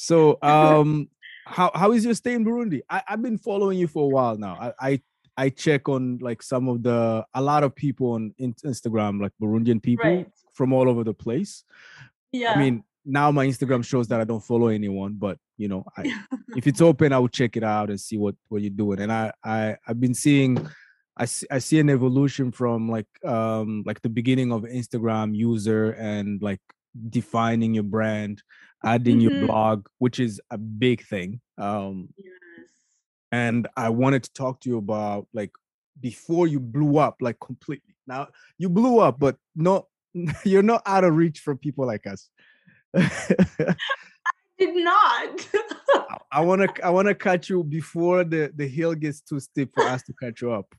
So, um, how how is your stay in Burundi? I, I've been following you for a while now. I, I I check on like some of the a lot of people on Instagram, like Burundian people right. from all over the place. Yeah. I mean, now my Instagram shows that I don't follow anyone, but you know, I, if it's open, I will check it out and see what what you're doing. And I I I've been seeing. I see, I see an evolution from like um like the beginning of Instagram user and like defining your brand, adding mm-hmm. your blog, which is a big thing. Um yes. and I wanted to talk to you about like before you blew up like completely. Now you blew up, but not you're not out of reach for people like us. I did not. I want to I want to catch you before the the hill gets too steep for us to catch you up.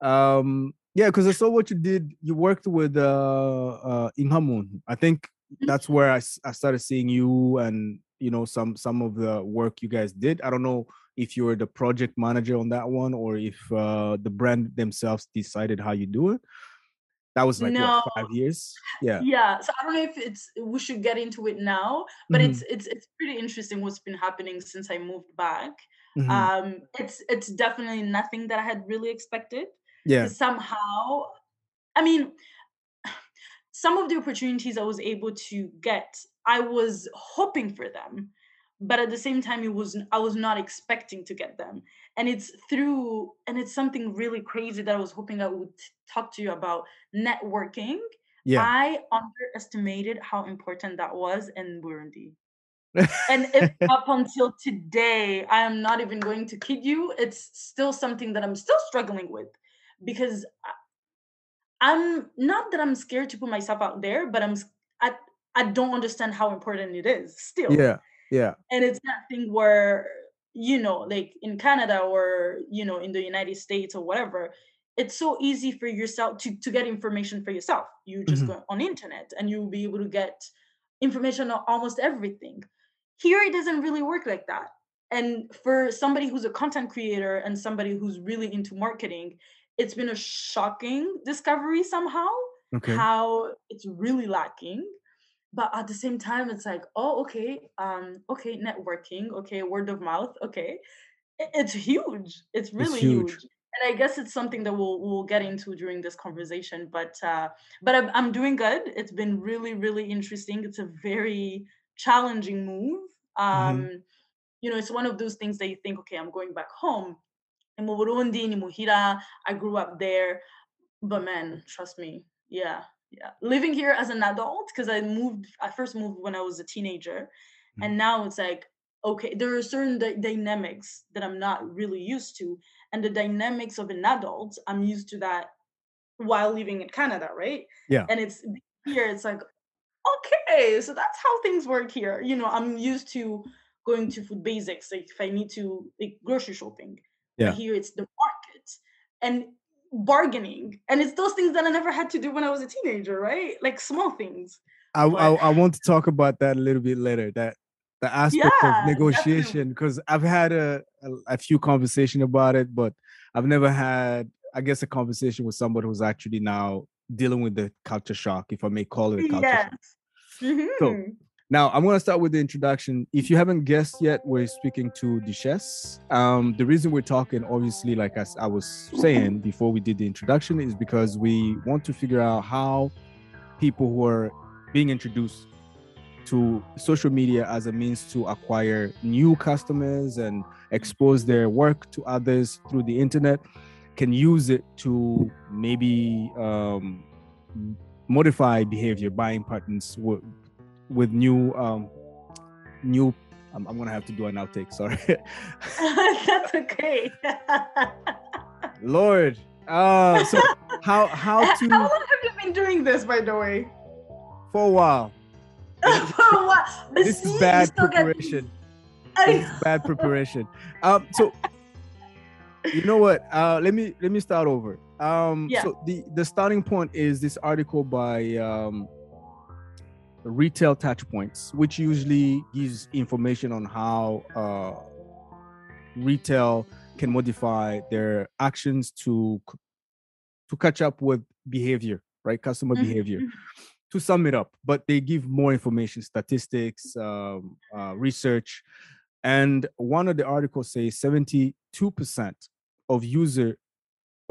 Um yeah, because I saw what you did. You worked with uh uh Inhamun. I think that's mm-hmm. where I, I started seeing you and you know some some of the work you guys did. I don't know if you were the project manager on that one or if uh the brand themselves decided how you do it that was like no. what, five years yeah yeah so i don't know if it's we should get into it now but mm-hmm. it's it's it's pretty interesting what's been happening since i moved back mm-hmm. um it's it's definitely nothing that i had really expected yeah somehow i mean some of the opportunities i was able to get i was hoping for them but at the same time it was i was not expecting to get them. And it's through and it's something really crazy that i was hoping i would talk to you about networking. Yeah. I underestimated how important that was in burundi. And if up until today i am not even going to kid you it's still something that i'm still struggling with because uh, i'm not that i'm scared to put myself out there but i'm i, I don't understand how important it is still yeah yeah. And it's that thing where, you know, like in Canada or, you know, in the United States or whatever, it's so easy for yourself to, to get information for yourself. You just mm-hmm. go on internet and you'll be able to get information on almost everything. Here it doesn't really work like that. And for somebody who's a content creator and somebody who's really into marketing, it's been a shocking discovery somehow okay. how it's really lacking but at the same time it's like oh okay um okay networking okay word of mouth okay it's huge it's really it's huge. huge. and i guess it's something that we'll we'll get into during this conversation but uh but I'm, I'm doing good it's been really really interesting it's a very challenging move um mm-hmm. you know it's one of those things that you think okay i'm going back home in Burundi in Muhira I grew up there. But man trust me yeah yeah. Living here as an adult because i moved i first moved when i was a teenager. Mm-hmm. and now it's like okay there are certain d- dynamics that i'm not really used to. And the dynamics of an adult i'm used to that while living in canada right? Yeah. And it's here it's like okay so that's how things work here. You know i'm used to going to Food Basics like if i need to like grocery shopping yeah here it's the market and bargaining and it's those things that i never had to do when i was a teenager right like small things i I, I, want to talk about that a little bit later that the aspect yeah, of negotiation because i've had a, a, a few conversation about it but i've never had i guess a conversation with somebody who's actually now dealing with the culture shock if i may call it a culture yes. shock mm-hmm. so now, I'm going to start with the introduction. If you haven't guessed yet, we're speaking to Duchesse. Um, the reason we're talking, obviously, like I, I was saying before we did the introduction, is because we want to figure out how people who are being introduced to social media as a means to acquire new customers and expose their work to others through the internet can use it to maybe um, modify behavior, buying patterns, with new um new I'm, I'm gonna have to do an outtake. Sorry. That's okay. Lord. Uh so how how to how long have you been doing this by the way? For a while. For a while. This See, is bad preparation. Get... This is bad preparation. Um so you know what? Uh let me let me start over. Um yeah. so the the starting point is this article by um Retail TouchPoints, which usually gives information on how uh, retail can modify their actions to to catch up with behavior, right? Customer mm-hmm. behavior. to sum it up, but they give more information, statistics, um, uh, research. And one of the articles says 72% of user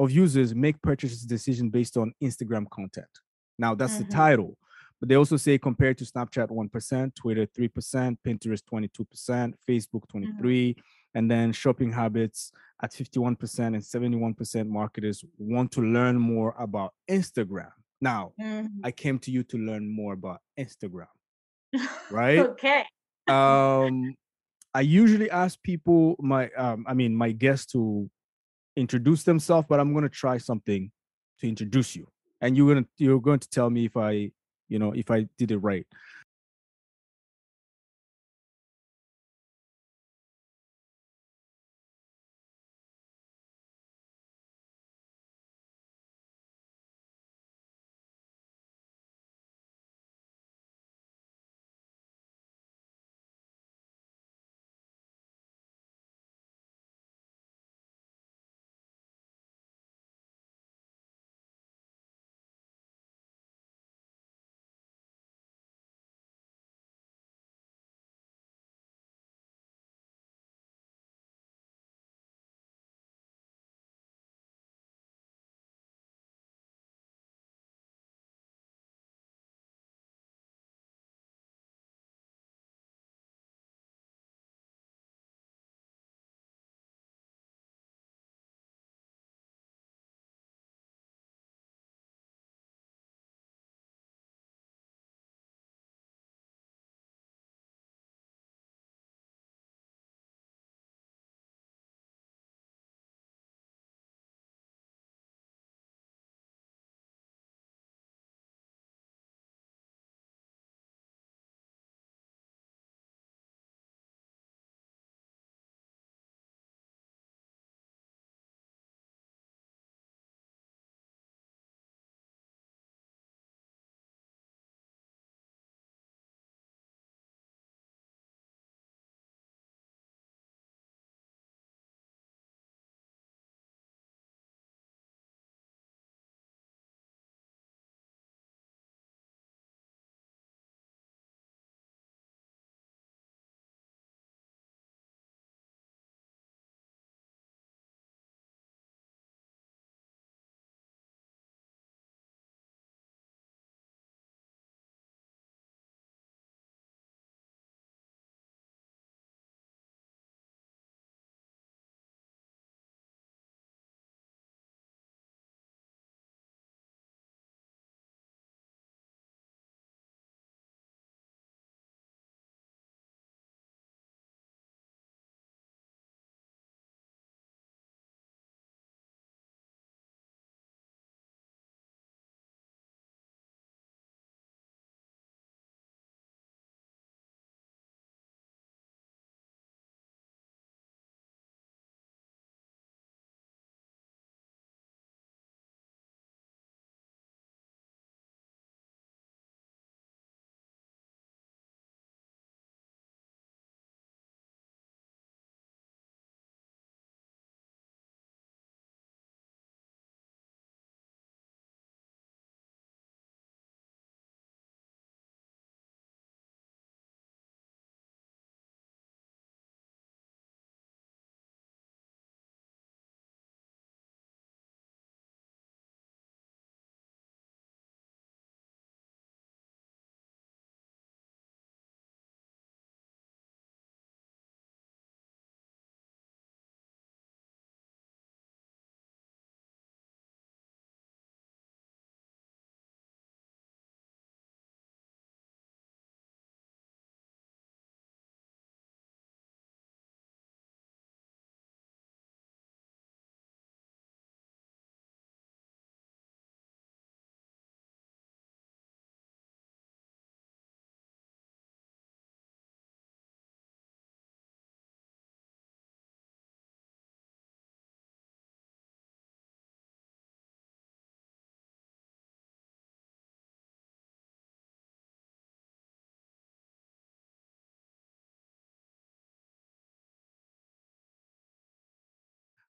of users make purchase decision based on Instagram content. Now that's mm-hmm. the title, but they also say compared to Snapchat 1%, Twitter 3%, Pinterest 22%, Facebook 23, mm-hmm. and then shopping habits at 51% and 71% marketers want to learn more about Instagram. Now, mm-hmm. I came to you to learn more about Instagram. Right? okay. um I usually ask people my um I mean my guests to introduce themselves, but I'm gonna try something to introduce you. And you're gonna you're going to tell me if I, you know, if I did it right.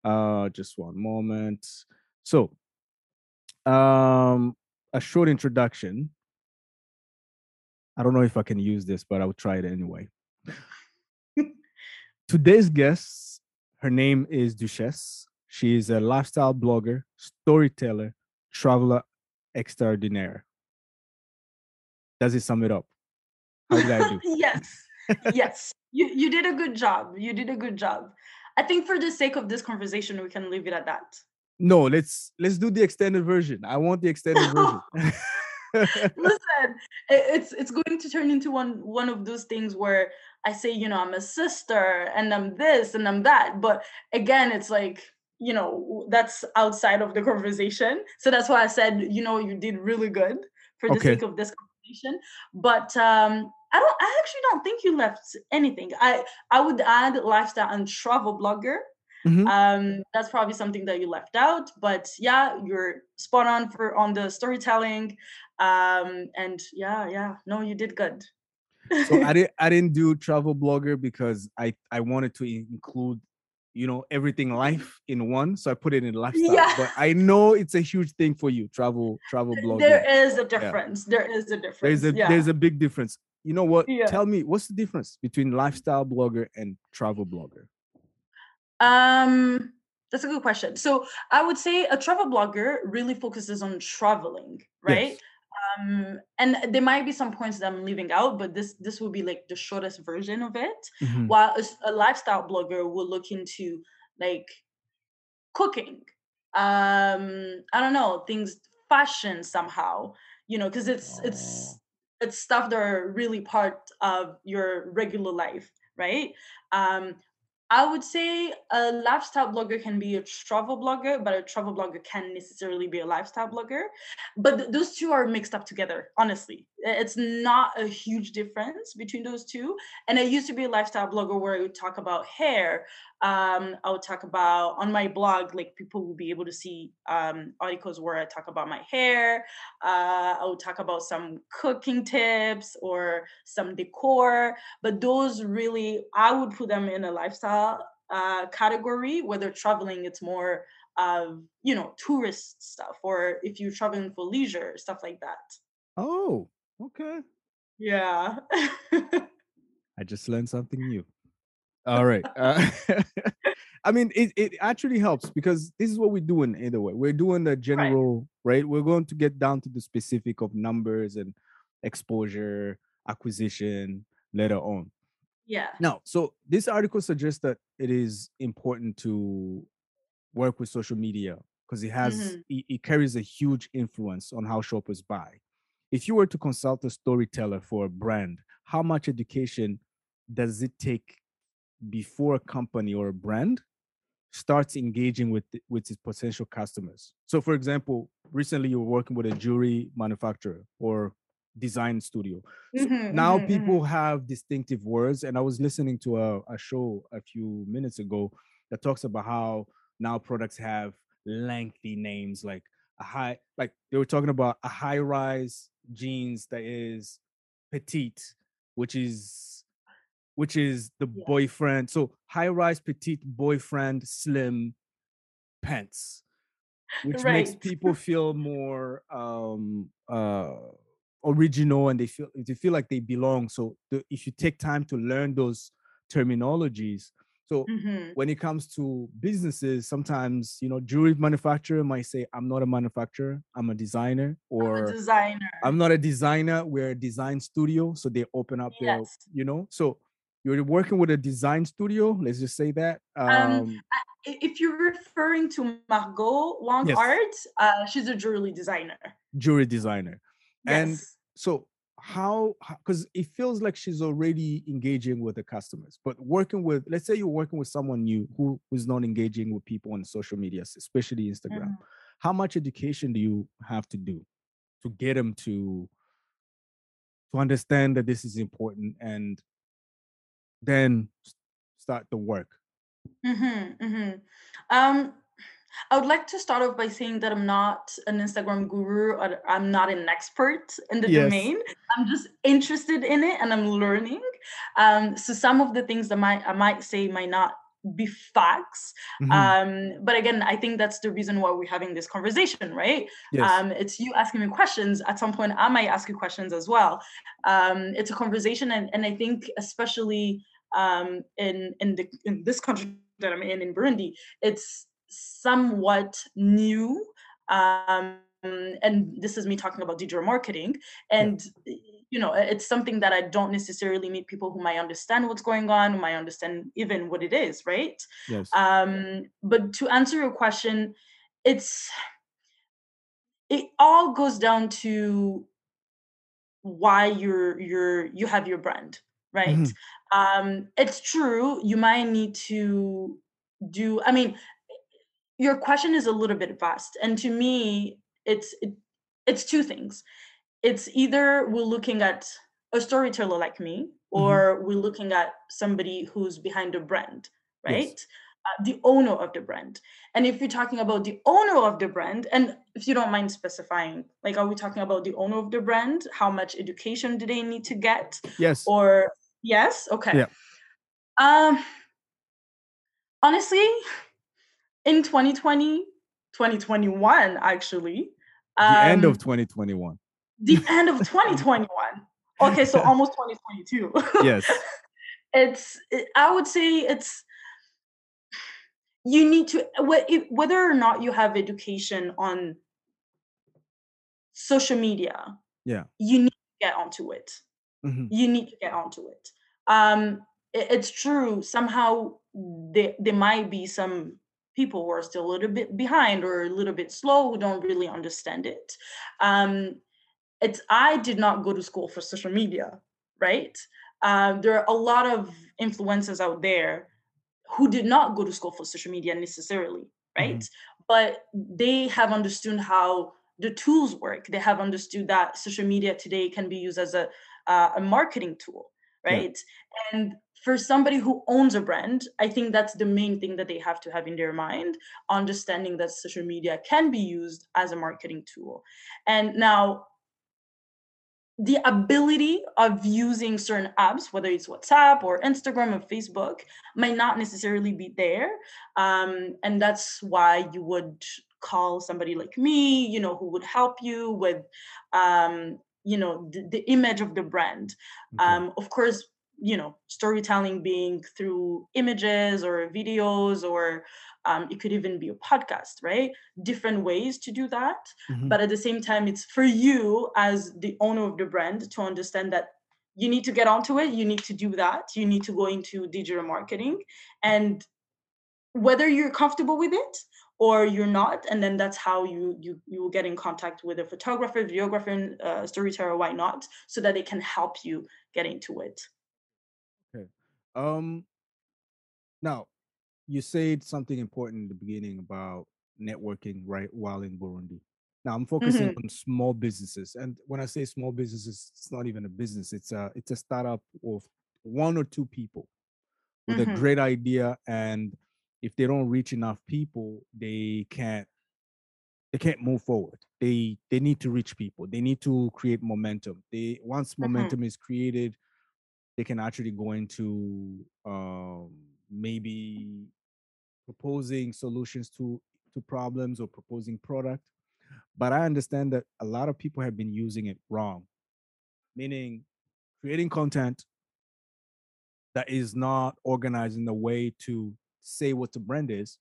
Uh, just one moment. So, um, a short introduction. I don't know if I can use this, but I will try it anyway. Today's guest, her name is Duchesse. She is a lifestyle blogger, storyteller, traveler extraordinaire. Does it sum it up? How did I do? yes. yes. You you did a good job. You did a good job. I think for the sake of this conversation, we can leave it at that. No, let's let's do the extended version. I want the extended version. Listen, it's it's going to turn into one one of those things where I say, you know, I'm a sister and I'm this and I'm that. But again, it's like, you know, that's outside of the conversation. So that's why I said, you know, you did really good for the okay. sake of this conversation. But um I don't I actually don't think you left anything. I I would add lifestyle and travel blogger Mm-hmm. Um, that's probably something that you left out, but yeah, you're spot on for on the storytelling. Um, and yeah, yeah, no, you did good. so I didn't I didn't do travel blogger because I I wanted to include you know everything life in one so i put it in lifestyle yeah. but i know it's a huge thing for you travel travel blogger there is a difference yeah. there is a difference there's a yeah. there's a big difference you know what tell me what's the difference between lifestyle blogger and travel blogger um, that's a good question. So I would say a travel blogger really focuses on traveling, right? Yes. Um, and there might be some points that I'm leaving out, but this this will be like the shortest version of it. Mm-hmm. While a, a, lifestyle blogger will look into like cooking, um, I don't know things, fashion somehow, you know, because it's oh. it's it's stuff that are really part of your regular life, right? Um, I would say a lifestyle blogger can be a travel blogger, but a travel blogger can't necessarily be a lifestyle blogger. But th- those two are mixed up together, honestly. It's not a huge difference between those two. And I used to be a lifestyle blogger where I would talk about hair. Um, I would talk about on my blog, like people will be able to see um, articles where I talk about my hair. Uh, I would talk about some cooking tips or some decor. But those really, I would put them in a lifestyle uh, category. Whether traveling, it's more of you know tourist stuff, or if you're traveling for leisure, stuff like that. Oh, Okay. Yeah. I just learned something new. All right. Uh, I mean, it, it actually helps because this is what we're doing either way. We're doing the general, right. right? We're going to get down to the specific of numbers and exposure, acquisition later on. Yeah. Now, so this article suggests that it is important to work with social media because it has mm-hmm. it, it, carries a huge influence on how shoppers buy if you were to consult a storyteller for a brand, how much education does it take before a company or a brand starts engaging with with its potential customers? So, for example, recently you were working with a jewelry manufacturer or design studio. So mm-hmm, now mm-hmm, people mm-hmm. have distinctive words, and I was listening to a, a show a few minutes ago that talks about how now products have lengthy names like a high like they were talking about a high rise jeans that is petite, which is which is the yeah. boyfriend. So high rise petite boyfriend slim pants, which right. makes people feel more um uh original and they feel they feel like they belong. So the, if you take time to learn those terminologies, so mm-hmm. when it comes to businesses, sometimes you know, jewelry manufacturer might say, "I'm not a manufacturer, I'm a designer," or I'm a designer. I'm not a designer. We're a design studio, so they open up yes. their, you know. So you're working with a design studio. Let's just say that. Um, um if you're referring to Margot Wong yes. Art, uh, she's a jewelry designer. Jewelry designer, yes. and so how because it feels like she's already engaging with the customers but working with let's say you're working with someone new who is not engaging with people on social media especially instagram mm-hmm. how much education do you have to do to get them to to understand that this is important and then start the work mm-hmm, mm-hmm. um I would like to start off by saying that I'm not an Instagram guru or I'm not an expert in the yes. domain. I'm just interested in it and I'm learning. Um, so some of the things that might I might say might not be facts mm-hmm. um but again i think that's the reason why we're having this conversation right yes. um it's you asking me questions at some point i might ask you questions as well um it's a conversation and, and i think especially um in in the in this country that i'm in in burundi it's somewhat new um and this is me talking about digital marketing and yeah you know it's something that i don't necessarily meet people who might understand what's going on who might understand even what it is right? Yes. Um but to answer your question it's it all goes down to why you're you're you have your brand right? Mm-hmm. um it's true you might need to do i mean your question is a little bit vast and to me it's it, it's two things it's either we're looking at a storyteller like me mm-hmm. or mm-hmm. we're looking at somebody who's behind a brand right yes. uh, the owner of the brand and if you're talking about the owner of the brand and if you don't mind specifying like are we talking about the owner of the brand how much education do they need to get yes or yes okay yeah. um honestly in 2020 2021 actually the um, end of 2021 the end of 2021. Okay, so almost 2022. Yes. it's it, I would say it's you need to whether or not you have education on social media. Yeah. You need to get onto it. Mm-hmm. You need to get onto it. Um it, it's true somehow there there might be some people who are still a little bit behind or a little bit slow who don't really understand it. Um, it's i did not go to school for social media right? Um, there are a lot of influencers out there who did not go to school for social media necessarily right? Mm-hmm. but they have understood how the tools work. They have understood that social media today can be used as a uh, a marketing tool right? Yeah. and for somebody who owns a brand i think that's the main thing that they have to have in their mind understanding that social media can be used as a marketing tool and now the ability of using certain apps, whether it's WhatsApp or Instagram or Facebook, might not necessarily be there. Um, and that's why you would call somebody like me, you know, who would help you with, um, you know, the, the, image of the brand. Okay. Um, of course, you know, storytelling being through images or videos or um, it could even be a podcast, right? Different ways to do that. Mm-hmm. But at the same time, it's for you as the owner of the brand to understand that you need to get onto it. You need to do that. You need to go into digital marketing. And whether you're comfortable with it or you're not and then that's how you you you will get in contact with a photographer videographer uh, storyteller why not so that they can help you get into it um now you said something important in the beginning about networking right while in Burundi. Now I'm focusing mm-hmm. on small businesses, and when I say small businesses, it's not even a business. It's a it's a startup of one or two people with mm-hmm. a great idea, and if they don't reach enough people, they can't they can't move forward. They they need to reach people. They need to create momentum. They once mm-hmm. momentum mm-hmm. is created, they can actually go into um, maybe proposing solutions to to problems or proposing product but i understand that a lot of people have been using it wrong meaning creating content that is not organized in a way to say what the brand is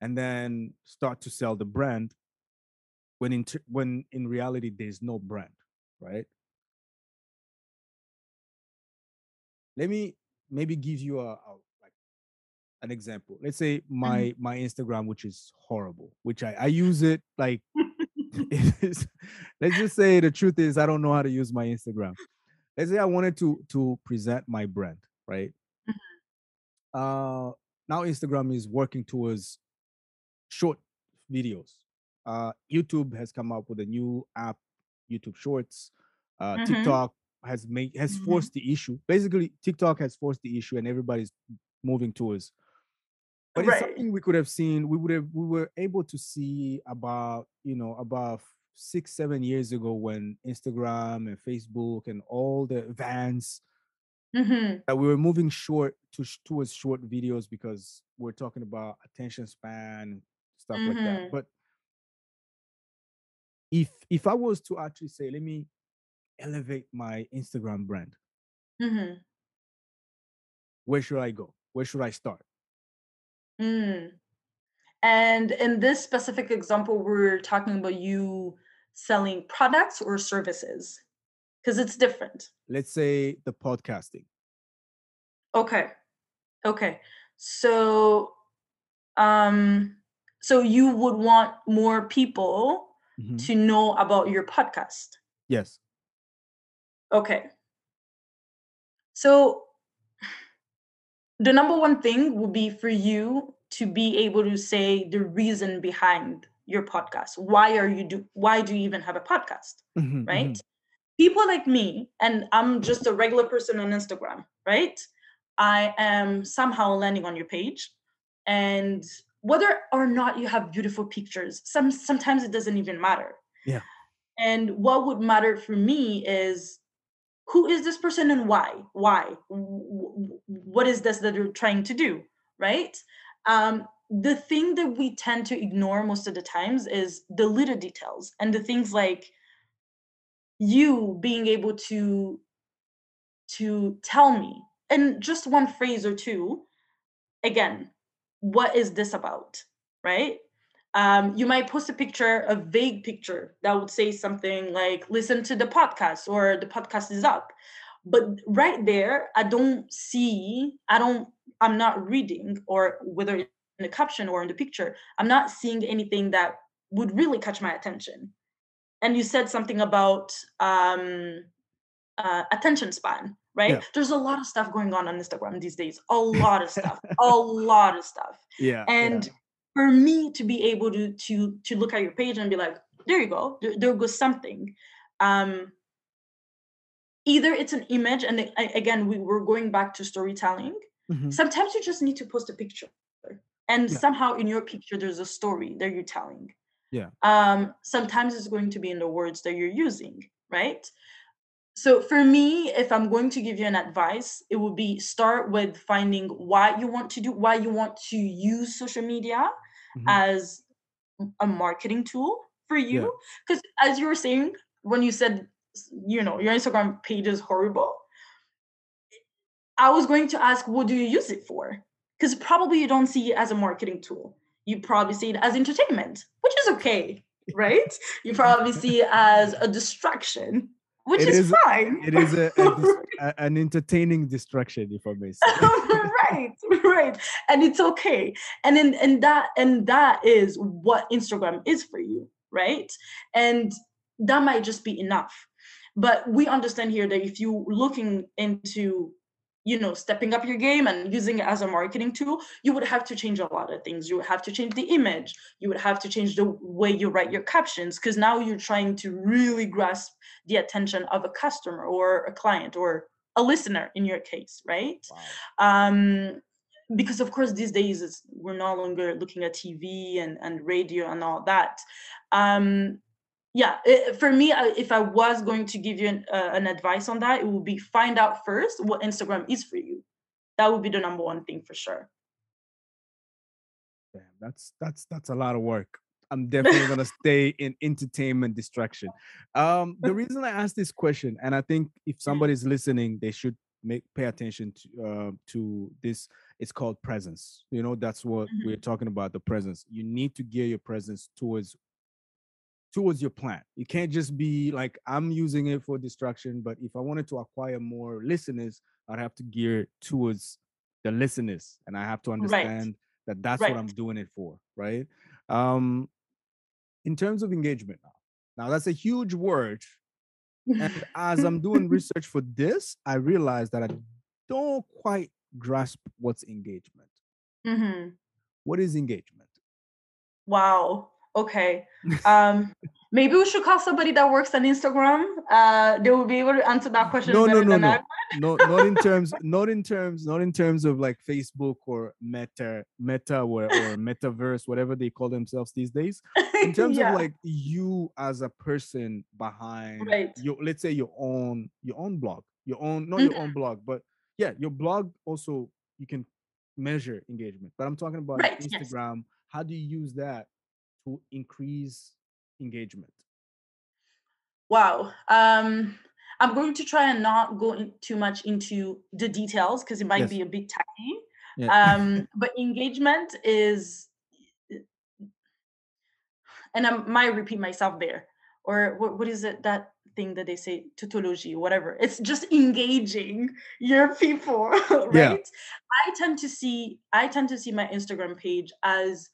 and then start to sell the brand when in t- when in reality there's no brand right let me maybe give you a, a an example. Let's say mm-hmm. my mm-hmm. my Instagram, which is horrible, which I, I use it like let's just say the truth is I don't know how to use my Instagram. Let's say I wanted to to present my brand, right? Mm-hmm. Uh now Instagram is working towards short videos. Uh YouTube has come up with a new app, YouTube Shorts. Uh mm-hmm. TikTok has made has mm-hmm. forced the issue. Basically, TikTok has forced the issue and everybody's moving towards but right. it's something we could have seen we would have we were able to see about you know about six seven years ago when instagram and facebook and all the vans mm-hmm. that we were moving short to towards short videos because we're talking about attention span stuff mm-hmm. like that mm-hmm. but if if i was to actually say let me elevate my instagram brand. Mm-hmm. where should i go? Where should i start? Mm. and in this specific example we're talking about you selling products or services because it's different. Let's say the podcasting. Okay. Okay. So um so you would want more people mm-hmm. to know about your podcast? Yes okay so the number one thing would be for you to be able to say the reason behind your podcast why are you do why do you even have a podcast mm-hmm, right mm-hmm people like me, and I'm just a regular person on Instagram, right? I am somehow landing on your page. And whether or not you have beautiful pictures, some sometimes it doesn't even matter. Yeah. And what would matter for me is who is this person and why? Why? What is this that they're trying to do? Right? Um, the thing that we tend to ignore most of the times is the little details and the things like you being able to to tell me in just one phrase or two again what is this about right um, you might post a picture a vague picture that would say something like listen to the podcast or the podcast is up. But right there i don't see i don't i'm not reading or whether in the caption or in the picture i'm not seeing anything that would really catch my attention. And you said something about um, uh, attention span right? Yeah. there's a lot of stuff going on on instagram these days. A lot of stuff. A lot of stuff. Yeah and yeah. For me to be able to to to look at your page and be like there you go there, there goes something um either it's an image and again we were going back to storytelling mm-hmm. sometimes you just need to post a picture and yeah. somehow in your picture there's a story that you're telling yeah. Um, sometimes it's going to be in the words that you're using, right? So for me, if I'm going to give you an advice, it would be start with finding why you want to do, why you want to use social media mm-hmm. as a marketing tool for you. Because yeah. as you were saying, when you said, you know, your Instagram page is horrible, I was going to ask, what do you use it for? Because probably you don't see it as a marketing tool you probably see it as entertainment, which is okay, right? You probably see it as a distraction, which is, is, fine. It is a, a, an entertaining distraction, if I may say. right, right, and it's okay. And in and that and that is what Instagram is for you, right? And that might just be enough. But we understand here that if you're looking into you know stepping up your game and using it as a marketing tool you would have to change a lot of things you would have to change the image you would have to change the way you write your captions because now you're trying to really grasp the attention of a customer or a client or a listener in your case right? Wow. um, because of course these days we're no longer looking at tv and, and radio and all that. Um, yeah it, for me if i was going to give you an, uh, an advice on that it would be find out first what instagram is for you. That would be the number one thing for sure. Damn, that's that's that's a lot of work i'm definitely going to stay in entertainment distraction um the reason i asked this question and i think if somebody's listening they should make pay attention to uh, to this it's called presence you know that's what mm-hmm. we're talking about the presence you need to gear your presence towards towards your plan. You can't just be like I'm using it for distraction, but if I wanted to acquire more listeners, I'd have to gear towards the listeners, and I have to understand right. that that's right. what I'm doing it for, right? Um, in terms of engagement, now, now that's a huge word, and as I'm doing research for this, I realized that I don't quite grasp what's engagement. Mm-hmm. What is engagement? Wow. Okay. Um, maybe we should call somebody that works on Instagram. Uh, they will be able to answer that question. No, no, no, no. no, not in terms, not in terms, not in terms of like Facebook or Meta, Meta or, or Metaverse, whatever they call themselves these days. In terms yeah. of like you as a person behind right. your, let's say your own, your own blog, your own, not mm-hmm. your own blog, but yeah, your blog also you can measure engagement, but I'm talking about right, Instagram. Yes. How do you use that to increase engagement? Wow. Um, I'm going to try and not go in too much into the details because it might yes. be a bit tacky. Yeah. Um, but engagement is, and I might repeat myself there, or what, what is it that thing that they say tautology whatever it's just engaging your people right yeah. i tend to see i tend to see my instagram page as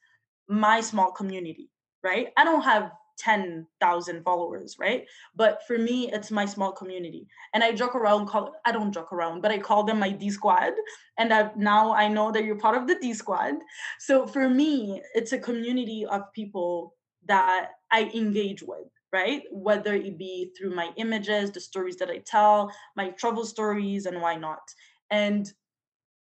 my small community right i don't have 10,000 followers, right? But for me, it's my small community. And I joke around, call I don't joke around, but I call them my D squad. And I've, now I know that you're part of the D squad. So for me, it's a community of people that I engage with, right? Whether it be through my images, the stories that I tell, my travel stories, and why not. And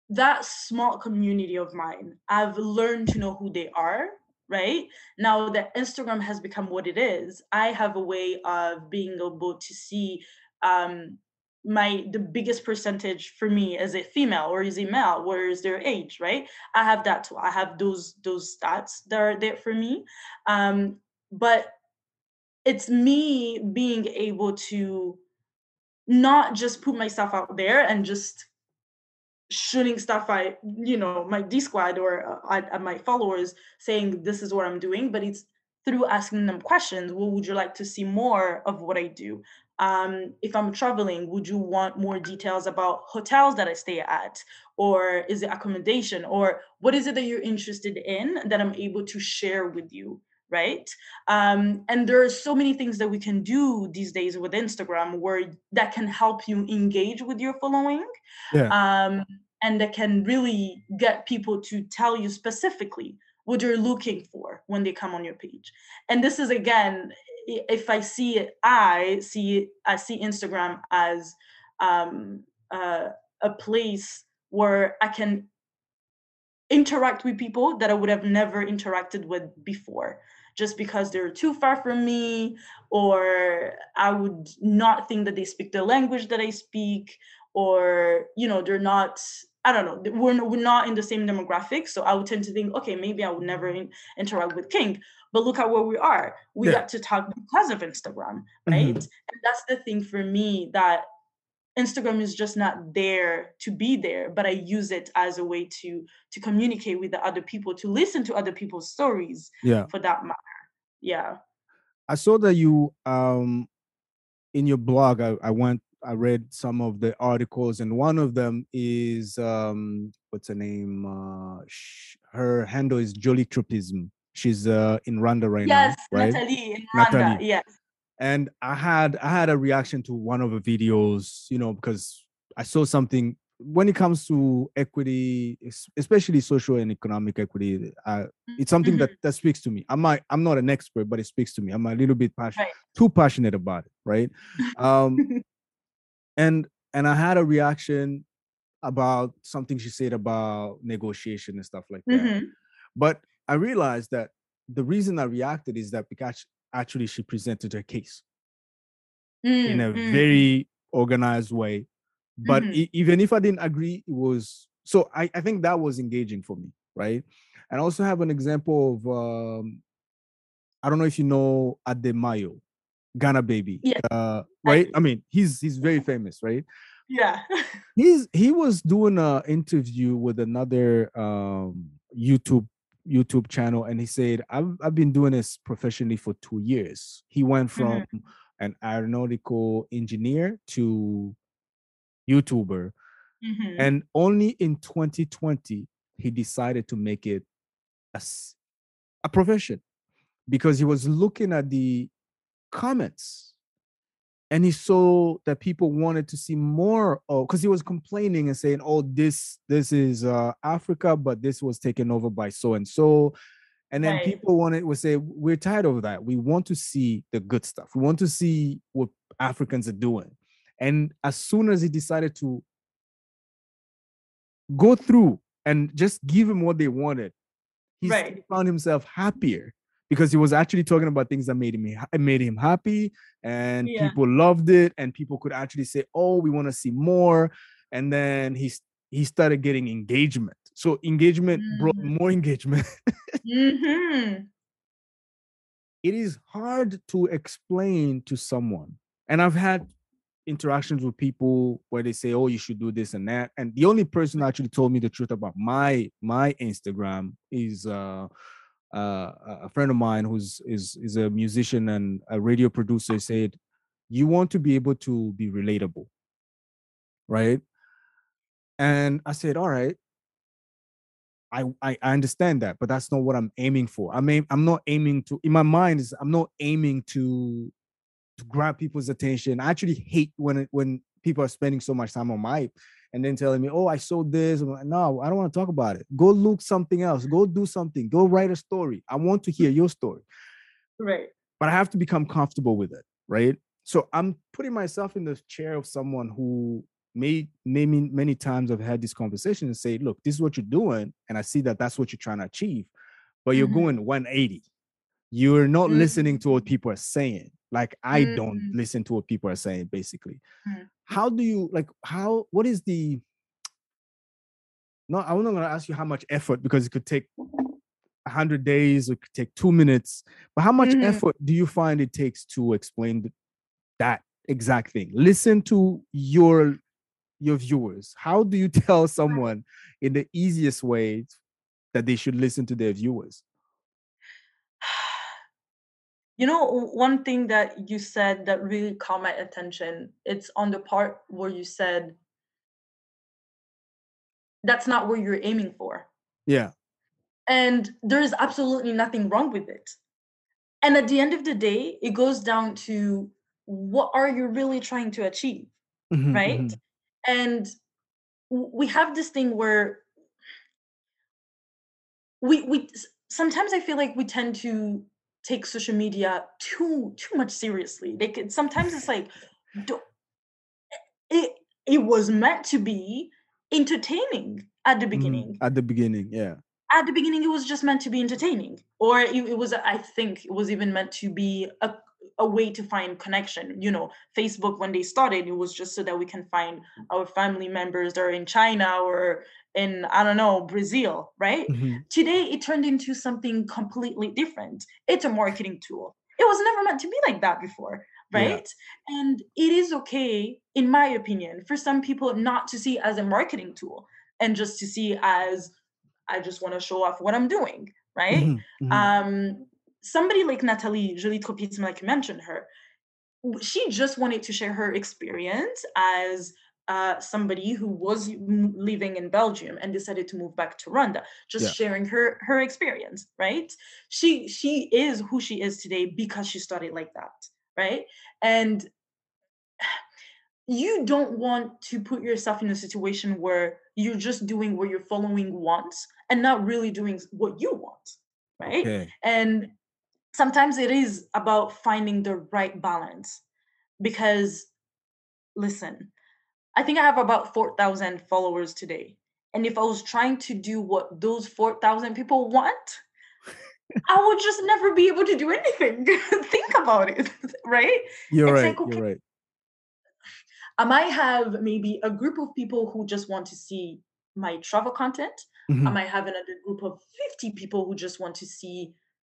that small community of mine, I've learned to know who they are right? Now that instagram has become what it is i have a way of being able to see um my the biggest percentage for me as a female or is a male where is their age right? I have that too. I have those those stats that are there for me. Um but it's me being able to not just put myself out there and just shooting stuff I, you know, my D squad or uh, at, my followers saying this is what I'm doing, but it's through asking them questions. What would you like to see more of what I do? Um, if I'm traveling, would you want more details about hotels that I stay at? Or is it accommodation? Or what is it that you're interested in that I'm able to share with you? Right? Um, and there are so many things that we can do these days with instagram where that can help you engage with your following yeah. um, and that can really get people to tell you specifically what you're looking for when they come on your page. And this is again if i see it i see it i see instagram as um, uh, a place where i can interact with people that i would have never interacted with before just because they're too far from me or i would not think that they speak the language that i speak or you know they're not I don't know, we're, we're not in the same demographic. So I would tend to think, okay, maybe I would never in, interact with King. But look at where we are. We yeah. got to talk because of Instagram, right? Mm-hmm. And that's the thing for me that Instagram is just not there to be there, but I use it as a way to to communicate with the other people, to listen to other people's stories. Yeah. For that matter. Yeah. I saw that you um in your blog, I, I went I read some of the articles, and one of them is um, what's her name? Uh, sh- her handle is Jolie Tropism. She's uh, in Rwanda right yes, now, right? Natalie in Rwanda. Natalie. Yes. And I had I had a reaction to one of the videos, you know, because I saw something when it comes to equity, especially social and economic equity, uh, it's something mm-hmm. that that speaks to me. I'm not, I'm not an expert, but it speaks to me. I'm a little bit passionate, right. too passionate about it, right? Um, and and I had a reaction about something she said about negotiation and stuff like that. Mm-hmm. But I realized that the reason I reacted is that because actually she presented her case mm-hmm. in a mm. very organized way. But mm-hmm. e- even if I didn't agree, it was so I, I think that was engaging for me, right? And I also have an example of um, I don't know if you know Adebayo. Ghana baby. Yeah. Uh, right? I mean, he's he's very famous, right? Yeah. he's he was doing an interview with another um YouTube YouTube channel and he said, I've I've been doing this professionally for two years. He went from mm-hmm. an aeronautical engineer to YouTuber. Mm-hmm. And only in 2020 he decided to make it a, a profession because he was looking at the comments and he saw that people wanted to see more of because he was complaining and saying oh this this is uh africa but this was taken over by so and so. And then right. people wanted would say we're tired of that. We want to see the good stuff. We want to see what africans are doing. And as soon as he decided to go through and just give him what they wanted he right. found himself happier because he was actually talking about things that made him made him happy and yeah. people loved it and people could actually say oh we want to see more and then he he started getting engagement. So engagement mm. brought more engagement. mm-hmm. It is hard to explain to someone, and I've had interactions with people where they say, "Oh, you should do this and that," and the only person actually told me the truth about my my Instagram is uh, uh, a friend of mine who's is is a musician and a radio producer. Said, "You want to be able to be relatable, right?" And I said, "All right." I, I, understand that, but that's not what I'm aiming for. I mean, I'm not aiming to in my mind is I'm not aiming to to grab people's attention. I actually hate when when people are spending so much time on my and then telling me, "Oh, I sold this." I'm like, "No, I don't want to talk about it. Go look something else. Go do something. Go write a story. I want to hear your story." Right. But I have to become comfortable with it, right? So I'm putting myself in the chair of someone who may many many times I've had this conversation and say, "Look, this is what you're doing, and I see that that's what you're trying to achieve, but you're mm-hmm. going 180. You're not mm-hmm. listening to what people are saying." like i mm-hmm. don't listen to what people are saying basically mm-hmm. How do you like how what is the no i'm not going to ask you how much effort because it could take 100 days it could take two minutes but how much mm-hmm. effort do you find it takes to explain that exact thing? Listen to your your viewers. How do you tell someone in the easiest way that they should listen to their viewers you know, one thing that you said that really caught my attention, it's on the part where you said that's not where you're aiming for. Yeah. And there's absolutely nothing wrong with it. And at the end of the day, it goes down to what are you really trying to achieve? Mm-hmm, right? Mm-hmm. And we have this thing where we we sometimes I feel like we tend to take social media too too much seriously. They could sometimes it's like it it was meant to be entertaining at the mm-hmm. beginning. Mm, at the beginning, yeah. At the beginning, it was just meant to be entertaining, or it, it was. I think it was even meant to be a a way to find connection. You know, Facebook when they started, it was just so that we can find our family members that are in China or in I don't know Brazil, right? Mm-hmm. Today it turned into something completely different. It's a marketing tool. It was never meant to be like that before, right? Yeah. And it is okay, in my opinion, for some people not to see as a marketing tool and just to see as I just want to show off what I'm doing, right? Mm-hmm. Mm-hmm. Um, somebody like Natalie Jolie Tropisme, like you mentioned her, she just wanted to share her experience as uh, somebody who was living in Belgium and decided to move back to Rwanda, just yeah. sharing her her experience, right? She she is who she is today because she started like that, right? And you don't want to put yourself in a situation where you're just doing what your following wants and not really doing what you want, right? Okay. And sometimes it is about finding the right balance because listen I think I have about 4,000 followers today. And if I was trying to do what those 4,000 people want, I would just never be able to do anything. Think about it, right? You're it's right. Like, okay, you're right. I might have maybe a group of people who just want to see my travel content. Mm-hmm. I might have another group of 50 people who just want to see,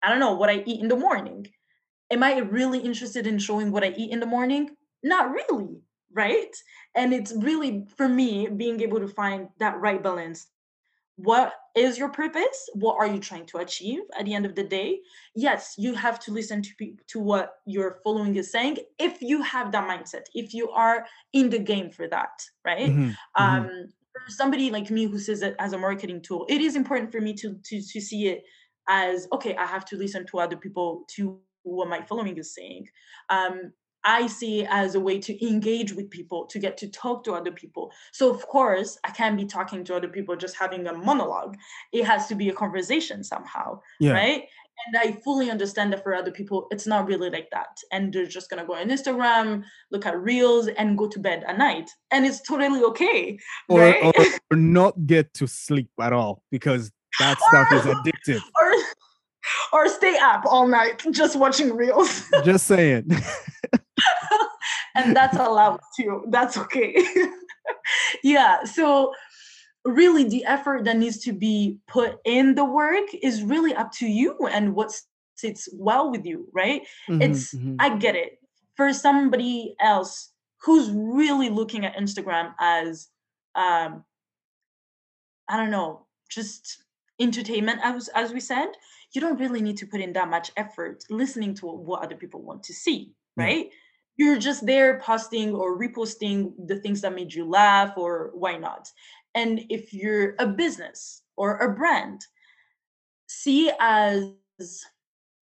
I don't know, what I eat in the morning. Am I really interested in showing what I eat in the morning? Not really right? And it's really for me being able to find that right balance. What is your purpose? What are you trying to achieve at the end of the day? Yes, you have to listen to to what your following is saying if you have that mindset, if you are in the game for that, right? Mm-hmm. mm-hmm. Um, mm-hmm. For somebody like me who sees it as a marketing tool, it is important for me to to to see it as okay. I have to listen to other people to what my following is saying. Um, I see as a way to engage with people, to get to talk to other people. So, of course, I can't be talking to other people just having a monologue. It has to be a conversation somehow, yeah. right? And I fully understand that for other people, it's not really like that. And they're just gonna go on Instagram, look at reels, and go to bed at night. And it's totally okay. Or, right? or, or not get to sleep at all because that stuff is addictive. Or, or stay up all night just watching reels. just saying. and that's allowed too. That's okay. yeah. So really the effort that needs to be put in the work is really up to you and what sits well with you, right? Mm-hmm, it's mm-hmm. I get it. For somebody else who's really looking at Instagram as um I don't know, just entertainment as as we said, you don't really need to put in that much effort listening to what other people want to see, hmm. right? You're just there posting or reposting the things that made you laugh or why not? And if you're a business or a brand, see as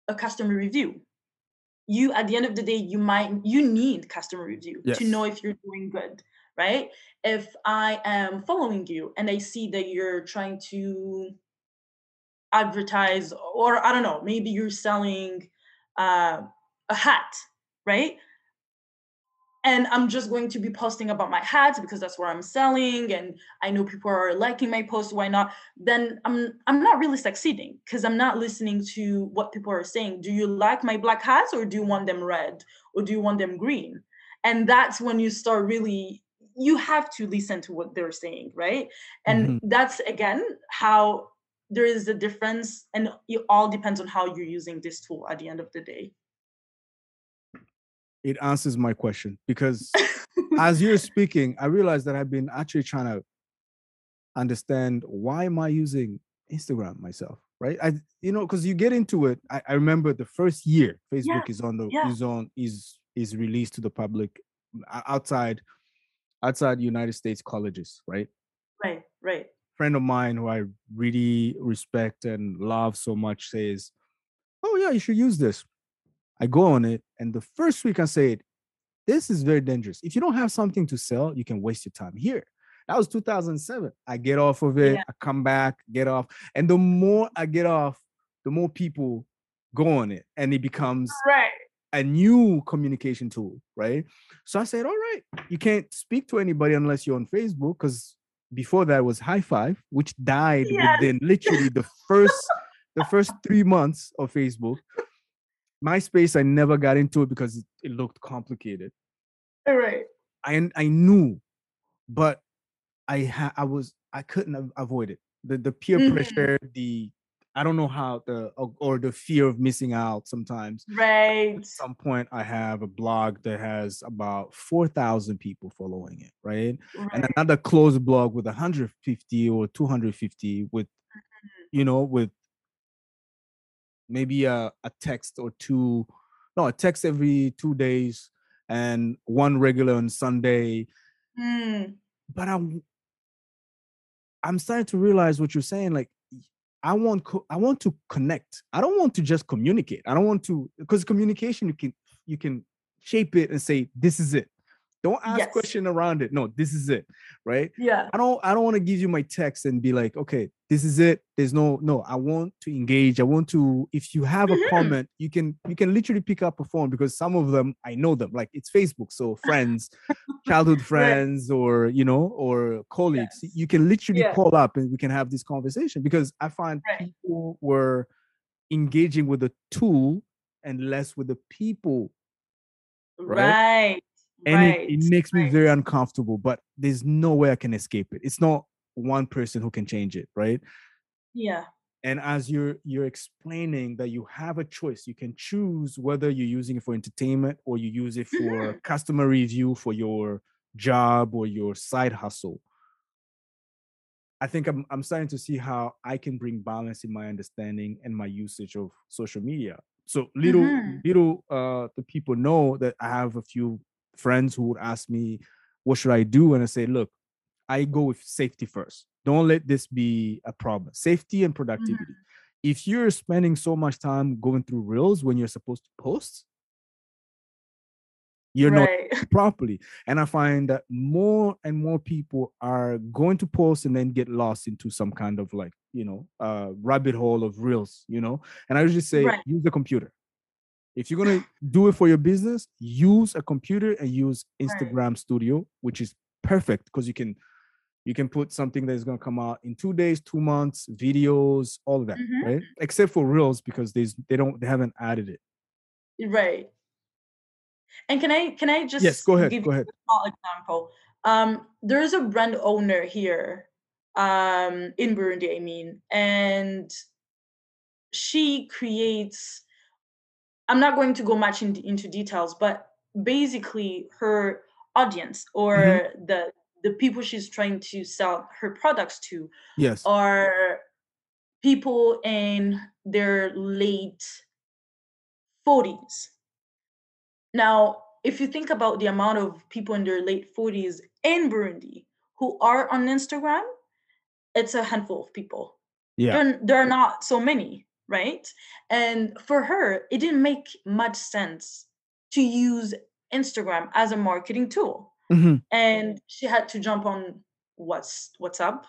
a customer review. You at the end of the day, you might you need customer review yes. to know if you're doing good, right? If I am following you and I see that you're trying to advertise, or I don't know, maybe you're selling uh, a hat, right? and I'm just going to be posting about my hats because that's where I'm selling and I know people are liking my posts why not then I'm I'm not really succeeding because I'm not listening to what people are saying do you like my black hats or do you want them red or do you want them green and that's when you start really you have to listen to what they're saying right and mm-hmm. that's again how there is a difference and it all depends on how you're using this tool at the end of the day it answers my question because as you're speaking, I realized that I've been actually trying to understand why am I using Instagram myself, right? I you know because you get into it. I, I, remember the first year Facebook yeah. is on the yeah. is on is is released to the public outside outside United States colleges, right? Right, right. Friend of mine who I really respect and love so much says, "Oh yeah, you should use this." I go on it, and the first week I said, this is very dangerous. If you don't have something to sell, you can waste your time here. That was 2007. I get off of it, yeah. I come back, get off. And the more I get off, the more people go on it, and it becomes right. a new communication tool, right? So I said, all right, you can't speak to anybody unless you're on Facebook, because before that was hi5, which died yes. within literally the first the first three months of Facebook. MySpace, I never got into it because it, it looked complicated. All right. I I knew, but I ha- I was I couldn't avoid it. The the peer mm-hmm. pressure, the I don't know how the or, or, the fear of missing out sometimes. Right. At some point, I have a blog that has about four thousand people following it, right? right? And another closed blog with 150 or 250 with, mm-hmm. you know, with maybe a, a text or two no a text every two days and one regular on sunday mm. but i'm i'm starting to realize what you're saying like i want co- i want to connect. I don't want to just communicate. I don't want to because communication you can you can shape it and say this is it don't ask yes. question around it. No, this is it, right? Yeah. I don't I don't want to give you my text and be like, okay, this is it. There's no no. I want to engage. I want to. If you have mm-hmm. a comment, you can you can literally pick up a phone because some of them I know them. Like it's Facebook, so friends, childhood friends, right. or you know, or colleagues. Yes. You can literally yeah. call up and we can have this conversation because I find right. people were engaging with the tool and less with the people. Right. right and right. it, it, makes right. me very uncomfortable but there's no way i can escape it it's not one person who can change it right yeah and as you're you're explaining that you have a choice you can choose whether you're using it for entertainment or you use it for customer review for your job or your side hustle i think I'm, I'm starting to see how i can bring balance in my understanding and my usage of social media so little mm-hmm. little uh the people know that i have a few friends who would ask me, what should I do? And I say, look, I go with safety first. Don't let this be a problem. Safety and productivity. Mm-hmm. If you're spending so much time going through reels when you're supposed to post, you're right. not properly. And I find that more and more people are going to post and then get lost into some kind of like, you know, uh rabbit hole of reels, you know. And I usually say right. use the computer. If you're gonna do it for your business, use a computer and use Instagram right. Studio, which is perfect because you can you can put something that is gonna come out in two days, two months, videos, all of that, mm-hmm. right? Except for Reels because there's they don't they haven't added it. Right. And can I can I just yes go ahead give go ahead small example? Um, there is a brand owner here um, in Burundi, I mean, and she creates. I'm not going to go much in, into details, but basically her audience or mm-hmm. the the people she's trying to sell her products to yes. are people in their late 40s now if you think about the amount of people in their late 40s in burundi who are on instagram it's a handful of people. Yeah. There, there are not so many right and for her it didn't make much sense to use instagram as a marketing tool mm-hmm. and she had to jump on what's WhatsApp.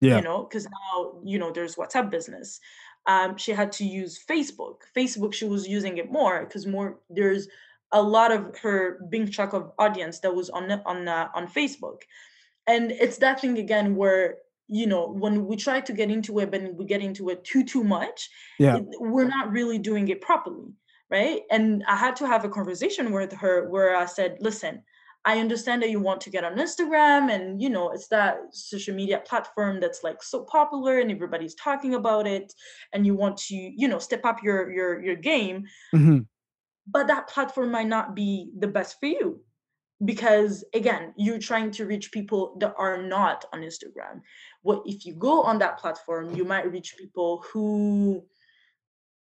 Yeah. You know, because now you know there's WhatsApp business. Um, she had to use Facebook. Facebook, she was using it more because more there's a lot of her big chunk of audience that was on on uh, on Facebook, and it's that thing again where you know when we try to get into it, but we get into it too too much. Yeah, we're not really doing it properly, right? And I had to have a conversation with her where I said, listen I understand that you want to get on Instagram and you know it's that social media platform that's like so popular and everybody's talking about it and you want to you know step up your your your game mm-hmm. but that platform might not be the best for you because again you're trying to reach people that are not on Instagram. What if you go on that platform you might reach people who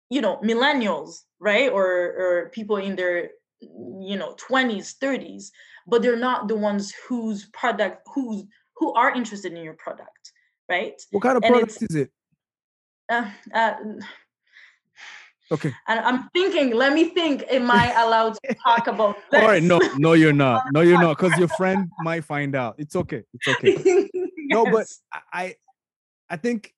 you know millennials right? Or or people in their you know 20s 30s but they're not the ones whose product who's who are interested in your product right? What kind of and product is it? Uh, uh, okay and i'm thinking let me think am i allowed to talk about all right no no you're not no you're not because your friend might find out it's okay it's okay yes. no but i i think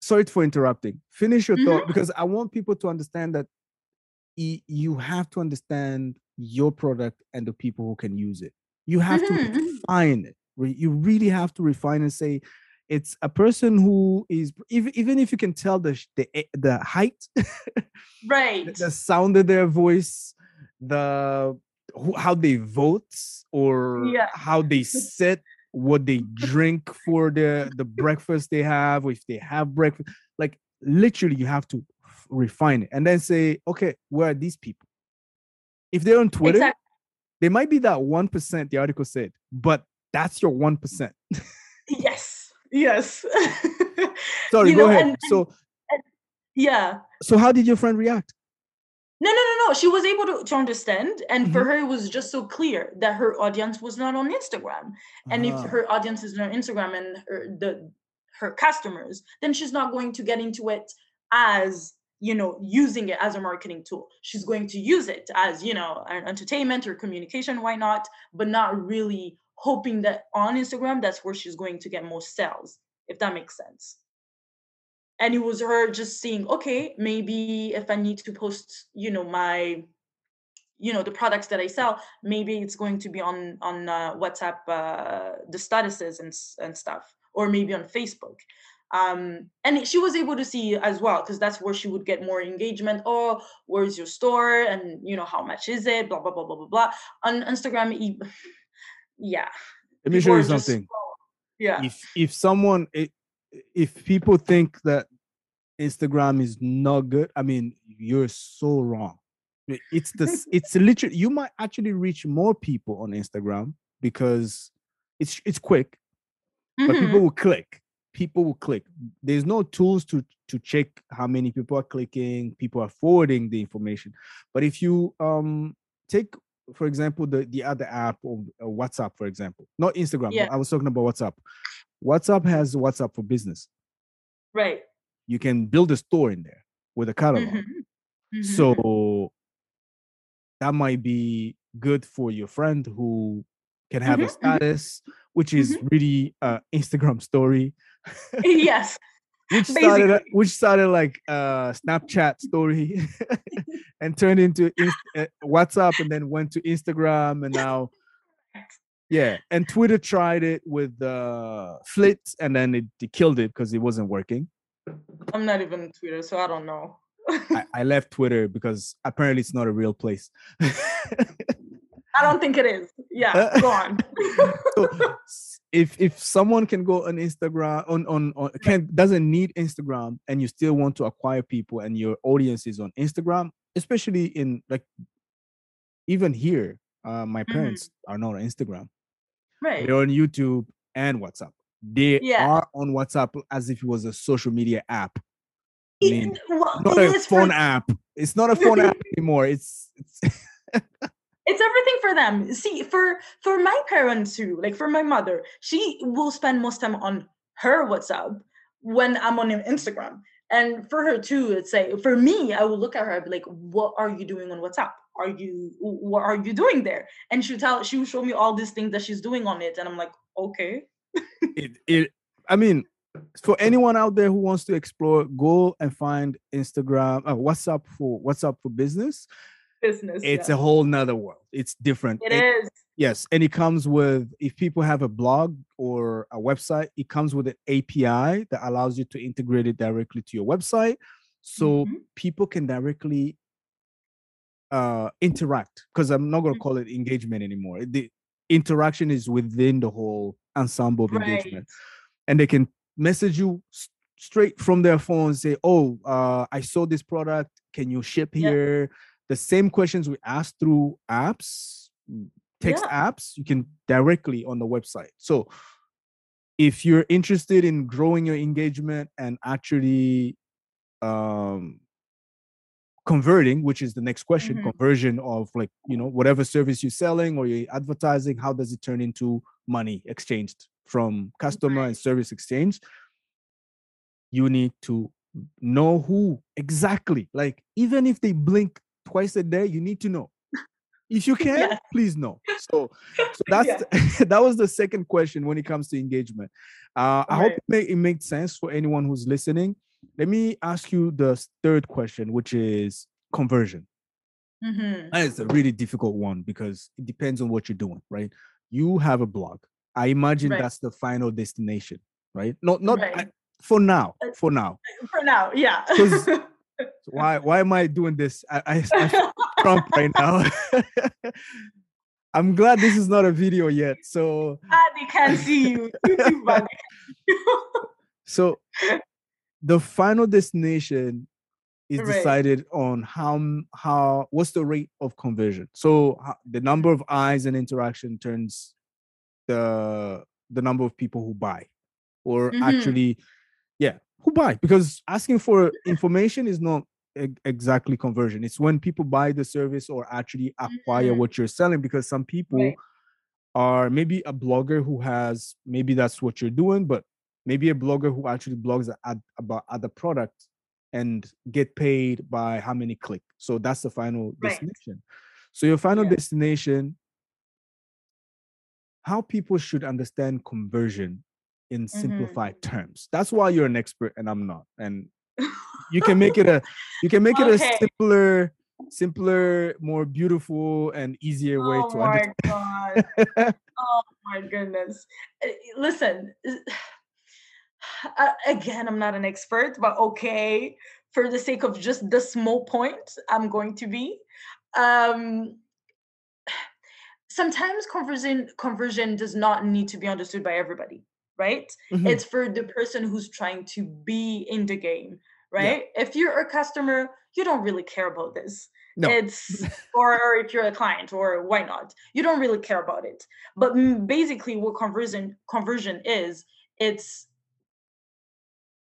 sorry for interrupting finish your mm-hmm. thought because i want people to understand that you have to understand your product and the people who can use it. You have mm-hmm. to refine it. You really have to refine and say, it's a person who is even even if you can tell the the, the height, right, the, the sound of their voice, the how they vote or yeah. how they sit, what they drink for the the breakfast they have, if they have breakfast, like literally you have to refine it and then say, okay, where are these people? If they're on Twitter, exactly. they might be that 1% the article said, but that's your 1%. yes. Yes. Sorry, you go know, ahead. And, so, and, yeah. So, how did your friend react? No, no, no, no. She was able to, to understand. And mm-hmm. for her, it was just so clear that her audience was not on Instagram. And uh-huh. if ah. her audience is not on Instagram and her, the her customers, then she's not going to get into it as you know using it as a marketing tool she's going to use it as you know an entertainment or communication why not but not really hoping that on instagram that's where she's going to get most sales if that makes sense. And it was her just seeing okay maybe if i need to post you know my you know the products that i sell maybe it's going to be on on uh, whatsapp uh, the statuses and, and stuff or maybe on facebook. Um and she was able to see as well because that's where she would get more engagement. Oh where's your store? And you know how much is it? Blah blah blah blah blah blah. On instagram yeah let me show you something yeah if if someone if people think that instagram is not good i mean you're so wrong it's this it's literally you might actually reach more people on instagram because it's it's quick but mm-hmm. people will click people will click. There's no tools to to check how many people are clicking, people are forwarding the information. But if you um take for example the the other app or uh, WhatsApp for example, not Instagram, yeah. I was talking about WhatsApp. WhatsApp has WhatsApp for business. Right. You can build a store in there with a catalog. Mm-hmm. Mm-hmm. So that might be good for your friend who can have mm-hmm. a mm-hmm. status, which is mm-hmm. really uh Instagram story yes. Which started which started like a Snapchat story and turned into Inst- uh, WhatsApp and then went to Instagram and now yeah and Twitter tried it with uh Flit and then it, it killed it because it wasn't working. I'm not even Twitter, so I don't know. I, I, left Twitter because apparently it's not a real place. I don't think it is. Yeah, go on. so, if if someone can go on Instagram on on, on can doesn't need Instagram and you still want to acquire people and your audience is on Instagram, especially in like even here, uh, my mm-hmm. parents mm-hmm. are not on Instagram. Right. They're on YouTube and WhatsApp. They yeah. are on WhatsApp as if it was a social media app. I mean, it, well, not a phone for- app. It's not a phone app anymore. It's it's it's everything for them. See for for my parents too like for my mother she will spend most time on her whatsapp when i'm on instagram. And for her too it's like for me i will look at her and be like what are you doing on whatsapp? Are you what are you doing there? And she'll tell she will show me all these things that she's doing on it and i'm like okay. It, it i mean for anyone out there who wants to explore go and find instagram uh, whatsapp for whatsapp for business business. It's yeah. a whole nother world. It's different. It, it is. Yes. And it comes with, if people have a blog or a website, it comes with an API that allows you to integrate it directly to your website. So mm-hmm. people can directly uh interact because I'm not gonna mm-hmm. call it engagement anymore. The interaction is within the whole ensemble of right. engagement. And they can message you straight from their phone say, Oh, uh, I saw this product. Can you ship here? The same questions we ask through apps, text yeah. apps, you can directly on the website. So if you're interested in growing your engagement and actually um, converting, which is the next question, mm-hmm. conversion of like, you know, whatever service you're selling or you're advertising, how does it turn into money exchanged from customer and service exchange? You need to know who exactly, like, even if they blink twice a day, you need to know. If you can, yeah. please know. So, so that's yeah. that was the second question when it comes to engagement. Uh, I hope it, may, it makes sense for anyone who's listening. Let me ask you the third question, which is conversion. Mm-hmm. That is a really difficult one because it depends on what you're doing, right? You have a blog. I imagine right. that's the final destination, right? Not not right. I, for now. Uh, for now. For now, yeah. So why why am I doing this? I, I, I Trump right now. I'm glad this is not a video yet. So they can't see you. so the final destination is right. decided on how how what's the rate of conversion. So the number of eyes and interaction turns the the number of people who buy or mm-hmm. actually yeah who buy because asking for information is not exactly conversion it's when people buy the service or actually acquire mm-hmm. what you're selling because some people right. are maybe a blogger who has maybe that's what you're doing but maybe a blogger who actually blogs ad, about other products and get paid by how many click so that's the final right. destination so your final yeah. destination how people should understand conversion in simplified mm-hmm. terms. That's why you're an expert and I'm not. And you can make it a you can make it a simpler simpler more beautiful and easier way oh to understand. God. oh my goodness. Eh, listen, again, I'm not an expert, but okay, for the sake of just the small point, I'm going to be. Um, sometimes conversion conversion does not need to be understood by everybody right? Mm-hmm. It's for the person who's trying to be in the game, right? Yeah. If you're a customer, you don't really care about this. No. It's or, or if you're a client or why not? You don't really care about it. But basically what conversion conversion is, it's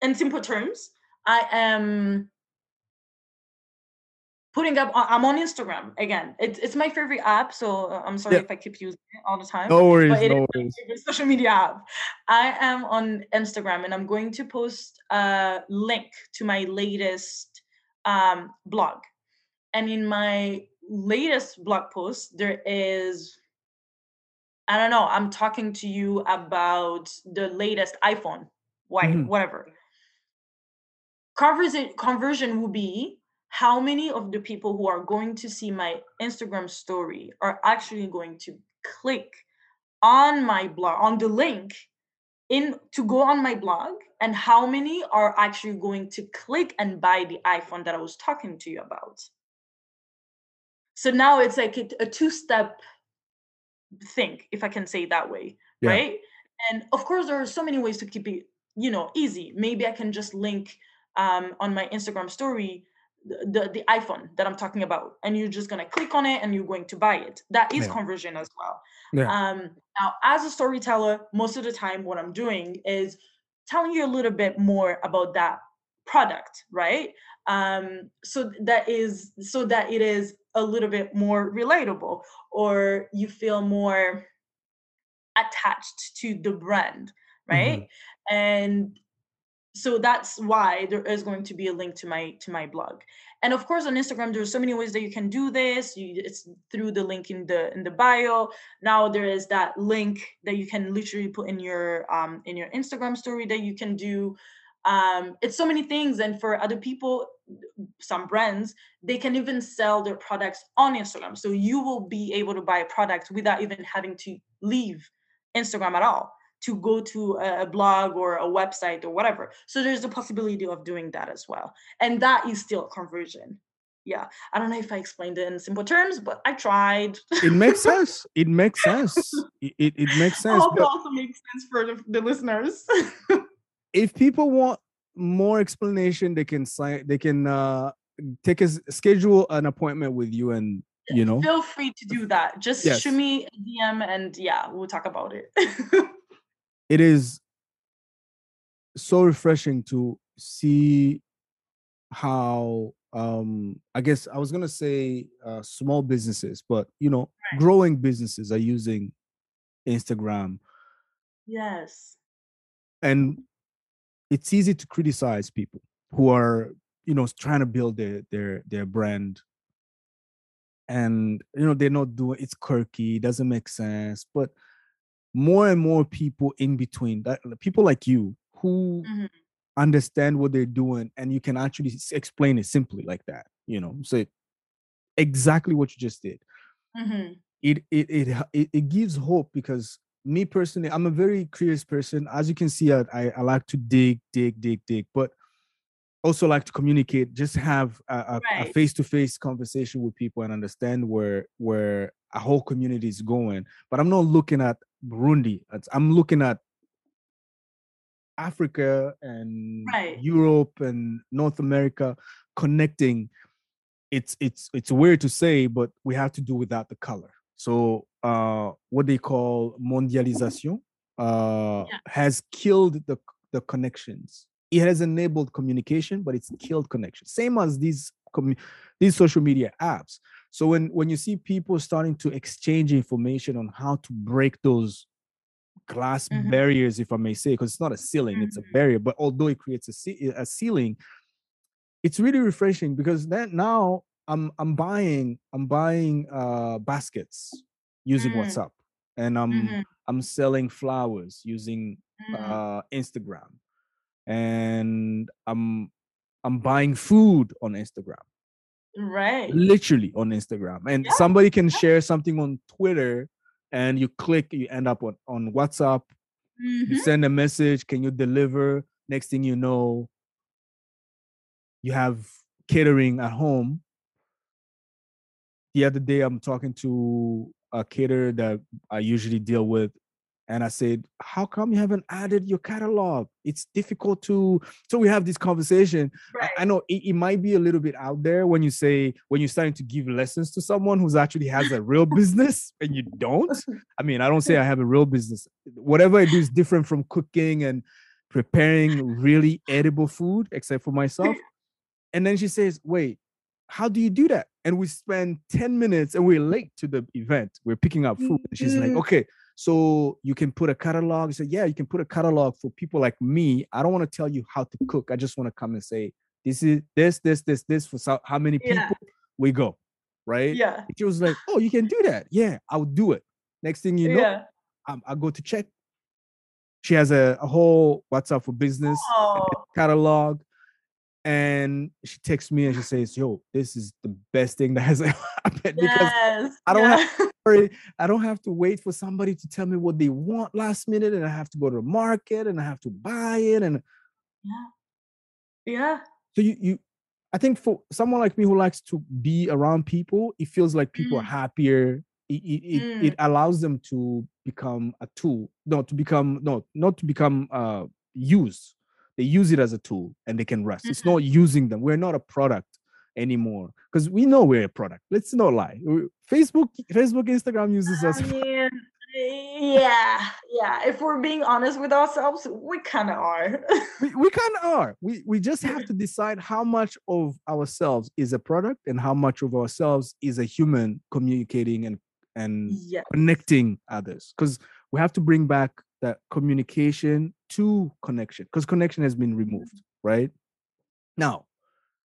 in simple terms, I am putting up i'm on instagram again it's, it's my favorite app so uh, i'm sorry yeah. if i keep using it all the time no worries but it no worries. social media app i am on instagram and i'm going to post a link to my latest um, blog and in my latest blog post there is i don't know i'm talking to you about the latest iphone why mm-hmm. whatever conversion conversion will be how many of the people who are going to see my Instagram story are actually going to click on my blog on the link in to go on my blog and how many are actually going to click and buy the iPhone that I was talking to you about. So now it's like a, a two step thing if I can say it that way, yeah. right? And of course, there are so many ways to keep it, you know, easy. Maybe I can just link um, on my Instagram story the, the iPhone that I'm talking about, and you're just gonna click on it and you're going to buy it. That is yeah. conversion as well. Yeah. Um, now, as a storyteller, most of the time, what I'm doing is telling you a little bit more about that product, right? Um, so that is so that it is a little bit more relatable, or you feel more attached to the brand, right? Mm-hmm. And so that's why there is going to be a link to my to my blog. And of course on instagram there's so many ways that you can do this. You, it's through the link in the in the bio. Now there is that link that you can literally put in your um in your instagram story that you can do. Um it's so many things. And for other people some brands they can even sell their products on instagram. So you will be able to buy a product without even having to leave instagram at all to go to a blog or a website or whatever. So there's the possibility of doing that as well. And that is still conversion. Yeah. I don't know if I explained it in simple terms, but I tried. it makes sense. It makes sense. It, it, it makes sense. I hope it also makes sense for the, the listeners. if people want more explanation, they can sign they can uh take a schedule an appointment with you and you know feel free to do that just yes. shoot me a dm and yeah we'll talk about it it is so refreshing to see how um i guess i was gonna say uh, small businesses but you know right. growing businesses are using instagram. Yes. And it's easy to criticize people who are you know trying to build their their their brand. And you know they're not doing it's quirky doesn't make sense but more and more people in between that people like you who mm-hmm. understand what they're doing and you can actually explain it simply like that you know so exactly what you just did mm-hmm. it, it it it it gives hope because me personally i'm a very curious person as you can see I, I, I like to dig dig dig dig but also like to communicate just have a, a, right. a, face-to-face conversation with people and understand where where a whole community is going but i'm not looking at burundi i'm looking at africa and right. europe and north america connecting it's it's it's weird to say but we have to do without the color so uh what they call mondialization uh yeah. has killed the the connections it has enabled communication, but it's killed connection. Same as these these social media apps. So when when you see people starting to exchange information on how to break those glass mm-hmm. barriers, if I may say, because it's not a ceiling, mm-hmm. it's a mm-hmm. barrier. But although it creates a, a ceiling, it's really refreshing because then now I'm I'm buying I'm buying uh baskets using mm-hmm. WhatsApp and I'm mm-hmm. I'm selling flowers using mm. uh Instagram and I'm I'm buying food on Instagram. Right. Literally on Instagram. And yeah. somebody can share something on Twitter and you click, you end up on, on WhatsApp. Mm-hmm. You send a message, can you deliver? Next thing you know, you have catering at home. The other day, I'm talking to a caterer that I usually deal with and I said, How come you haven't added your catalog? It's difficult to. So we have this conversation. Right. I, I, know it, it, might be a little bit out there when you say, when you're starting to give lessons to someone who's actually has a real business and you don't. I mean, I don't say I have a real business. Whatever I do is different from cooking and preparing really edible food, except for myself. And then she says, Wait, how do you do that? And we spend 10 minutes and we're late to the event. We're picking up food. And she's like, mm-hmm. Okay, so you can put a catalog. So yeah, you can put a catalog for people like me. I don't want to tell you how to cook. I just want to come and say, this is this, this, this, this for so, how many people yeah. we go. Right. Yeah. She was like, oh, you can do that. Yeah, I'll do it. Next thing you know, yeah. um, I go to check. She has a, a whole WhatsApp for business oh. catalog and she texts me and she says, "Yo, this is the best thing that has ever happened yes, because I don't yeah. have to worry, I don't have to wait for somebody to tell me what they want last minute, and I have to go to the market and I have to buy it and yeah, yeah. So you you, I think for someone like me who likes to be around people, it feels like people mm. are happier it, it, mm. it allows them to become a tool no to become no not to become uh used they use it as a tool and they can rest. Mm-hmm. it's not using them. We're not a product anymore because we know we're a product. Let's not lie. Facebook facebook instagram uses us. Yeah yeah. If we're being honest with ourselves we kind of are. We, we kind of are. We we just have to decide how much of ourselves is a product and how much of ourselves is a human communicating and and yes. connecting others because we have to bring back that communication to connection because connection has been removed mm-hmm. right now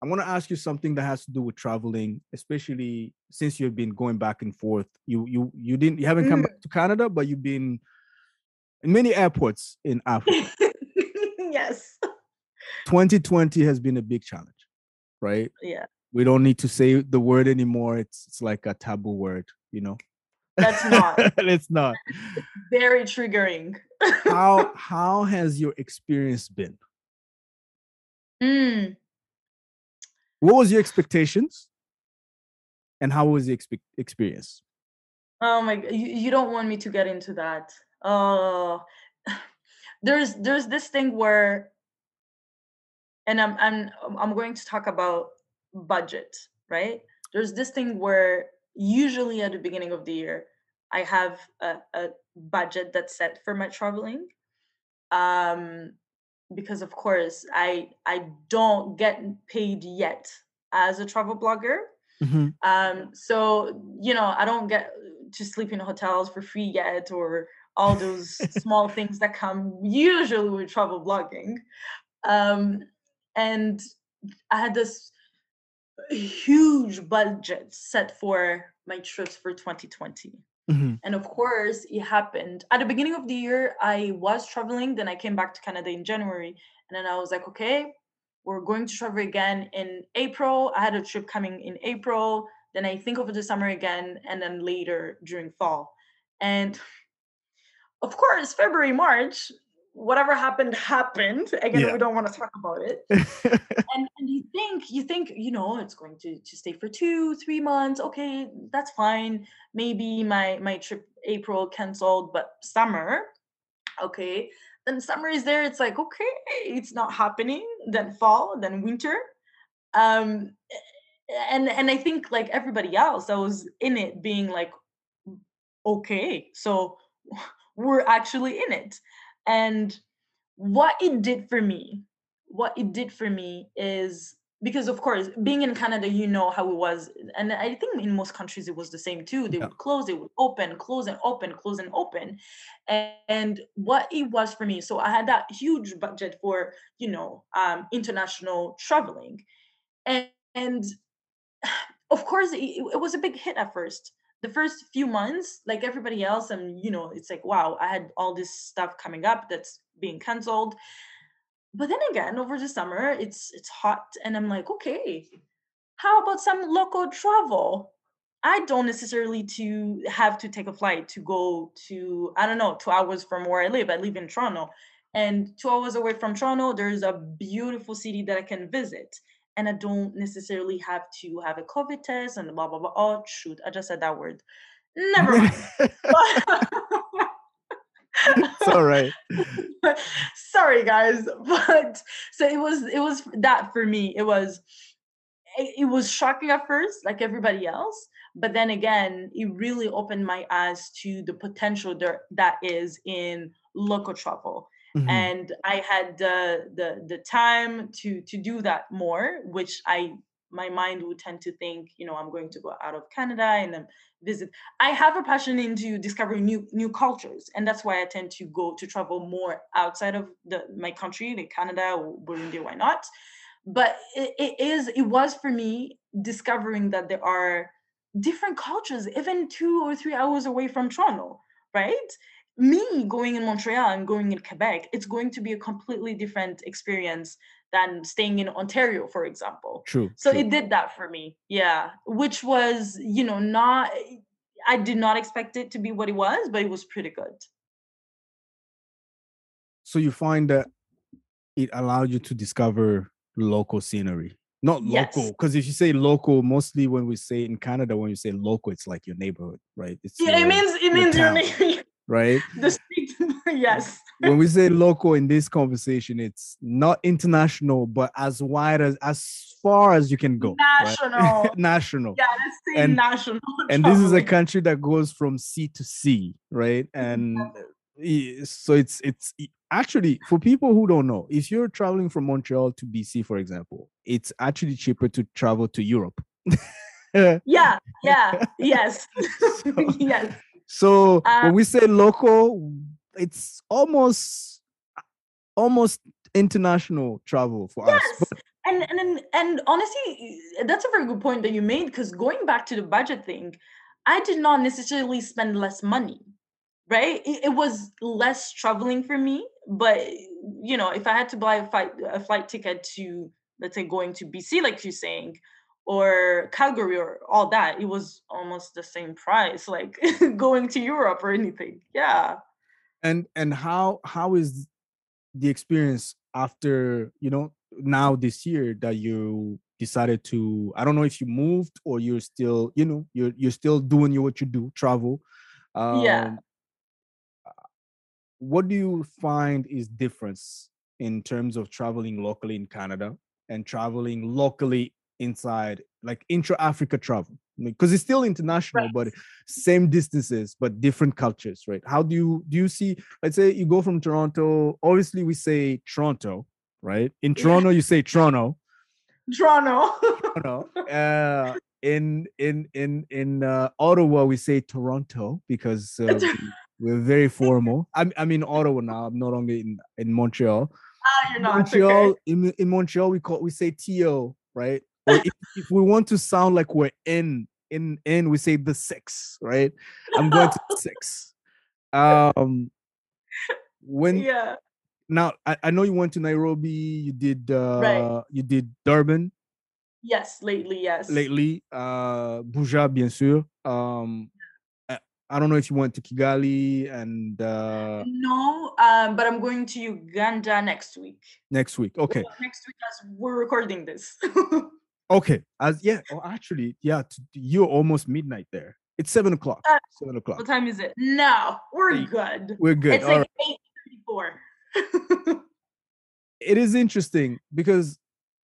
I want to ask you something that has to do with traveling, especially since you've been going back and forth. You you you didn't you haven't come mm. back to Canada, but you've been in many airports in Africa. yes. 2020 has been a big challenge, right? Yeah. We don't need to say the word anymore. It's it's like a taboo word, you know. That's not. it's not. It's very triggering. how how has your experience been? Mm what was your expectations and how was the expe- experience oh my you, you don't want me to get into that uh there's there's this thing where and i'm i'm i'm going to talk about budget right there's this thing where usually at the beginning of the year i have a, a budget that's set for my traveling um because of course I I don't get paid yet as a travel blogger. Mm-hmm. Um, so you know I don't get to sleep in hotels for free yet, or all those small things that come usually with travel blogging. Um, and I had this huge budget set for my trips for 2020. Mm-hmm. And of course, it happened at the beginning of the year. I was traveling, then I came back to Canada in January, and then I was like, okay, we're going to travel again in April. I had a trip coming in April, then I think over the summer again, and then later during fall. And of course, February, March, whatever happened happened. Again yeah. we don't want to talk about it. And, and you think you think you know it's going to to stay for two three months okay that's fine. Maybe my my trip april canceled but summer okay. Then summer is there it's like okay it's not happening then fall then winter. Um and and i think like everybody else i was in it being like okay so we're actually in it and what it did for me, what it did for me is because of course being in canada you know how it was and i think in most countries it was the same too they yeah. would close they would open close and open close and open and, what it was for me so i had that huge budget for you know um, international traveling and, and of course it, it was a big hit at first the first few months, like everybody else, and you know, it's like, wow, I had all this stuff coming up that's being canceled. But then again, over the summer, it's it's hot, and I'm like, okay, how about some local travel? I don't necessarily to have to take a flight to go to I don't know two hours from where I live. I live in Toronto, and two hours away from Toronto, there's a beautiful city that I can visit and I don't necessarily have to have a COVID test and blah blah blah. Oh shoot, I just said that word. Never mind. it's all right. Sorry guys, but so it was it was that for me. It was it, it was shocking at first, like everybody else, but then again, it really opened my eyes to the potential there that is in local travel Mm-hmm. and i had the the the time to to do that more which i my mind would tend to think you know i'm going to go out of canada and then visit. I have a passion into discovering new new cultures and that's why i tend to go to travel more outside of the my country like canada or burundi why not? But it, it is it was for me discovering that there are different cultures even two or three hours away from toronto right me going in Montreal and going in Quebec, it's going to be a completely different experience than staying in Ontario, for example. True. So true. it did that for me. Yeah. Which was, you know, not, I did not expect it to be what it was, but it was pretty good. So you find that it allowed you to discover local scenery not local because yes. if you say local mostly when we say in canada when you say local it's like your neighborhood right it's yeah your, it means it means your neighborhood right? The street yes. When we say local in this conversation it's not international but as wide as as far as you can go national right? national. Yeah let's say and, national and this is a country that goes from sea to sea right? And so it's it's actually for people who don't know if you're traveling from montreal to bc for example it's actually cheaper to travel to europe. Yeah yeah yes. So, yes so uh, when we say local it's almost almost international travel for yes. us but, and and and honestly that's a very good point that you made because going back to the budget thing i did not necessarily spend less money right it, it, was less traveling for me but you know if i had to buy a flight a flight ticket to let's say going to bc like you're saying or calgary or all that it was almost the same price like going to europe or anything yeah. And and how how is the experience after you know now this year that you decided to i don't know if you moved or you're still you know you're you're still doing what you do travel um, yeah what do you find is difference in terms of traveling locally in Canada and traveling locally inside like intra-Africa travel? Because it's still international, right. but same distances, but different cultures, right? How do you do you see, let's say you go from Toronto, obviously we say Toronto, right? In Toronto, yeah. you say Toronto. Toronto. Toronto. Uh, in in in in uh, Ottawa, we say Toronto because uh, we're very formal. I'm I'm in Ottawa now. I'm no longer in in Montreal. Ah, you're not. In Montreal okay. in in Montreal we call we say TO, right? If, if we want to sound like we're in in in we say the six, right? I'm going to six. Um when yeah now I, I know you went to Nairobi, you did uh right. you did Durban. Yes, lately, yes. Lately, uh Buja, bien sûr. Um I don't know if you went to Kigali and uh no, um, but I'm going to Uganda next week. Next week, okay. Well, next week as we're recording this. okay, as yeah, oh, actually, yeah, you're almost midnight there. It's seven o'clock. Uh, seven o'clock. What time is it? No, we're good. We're good. It's All like right. eight thirty-four. it is interesting because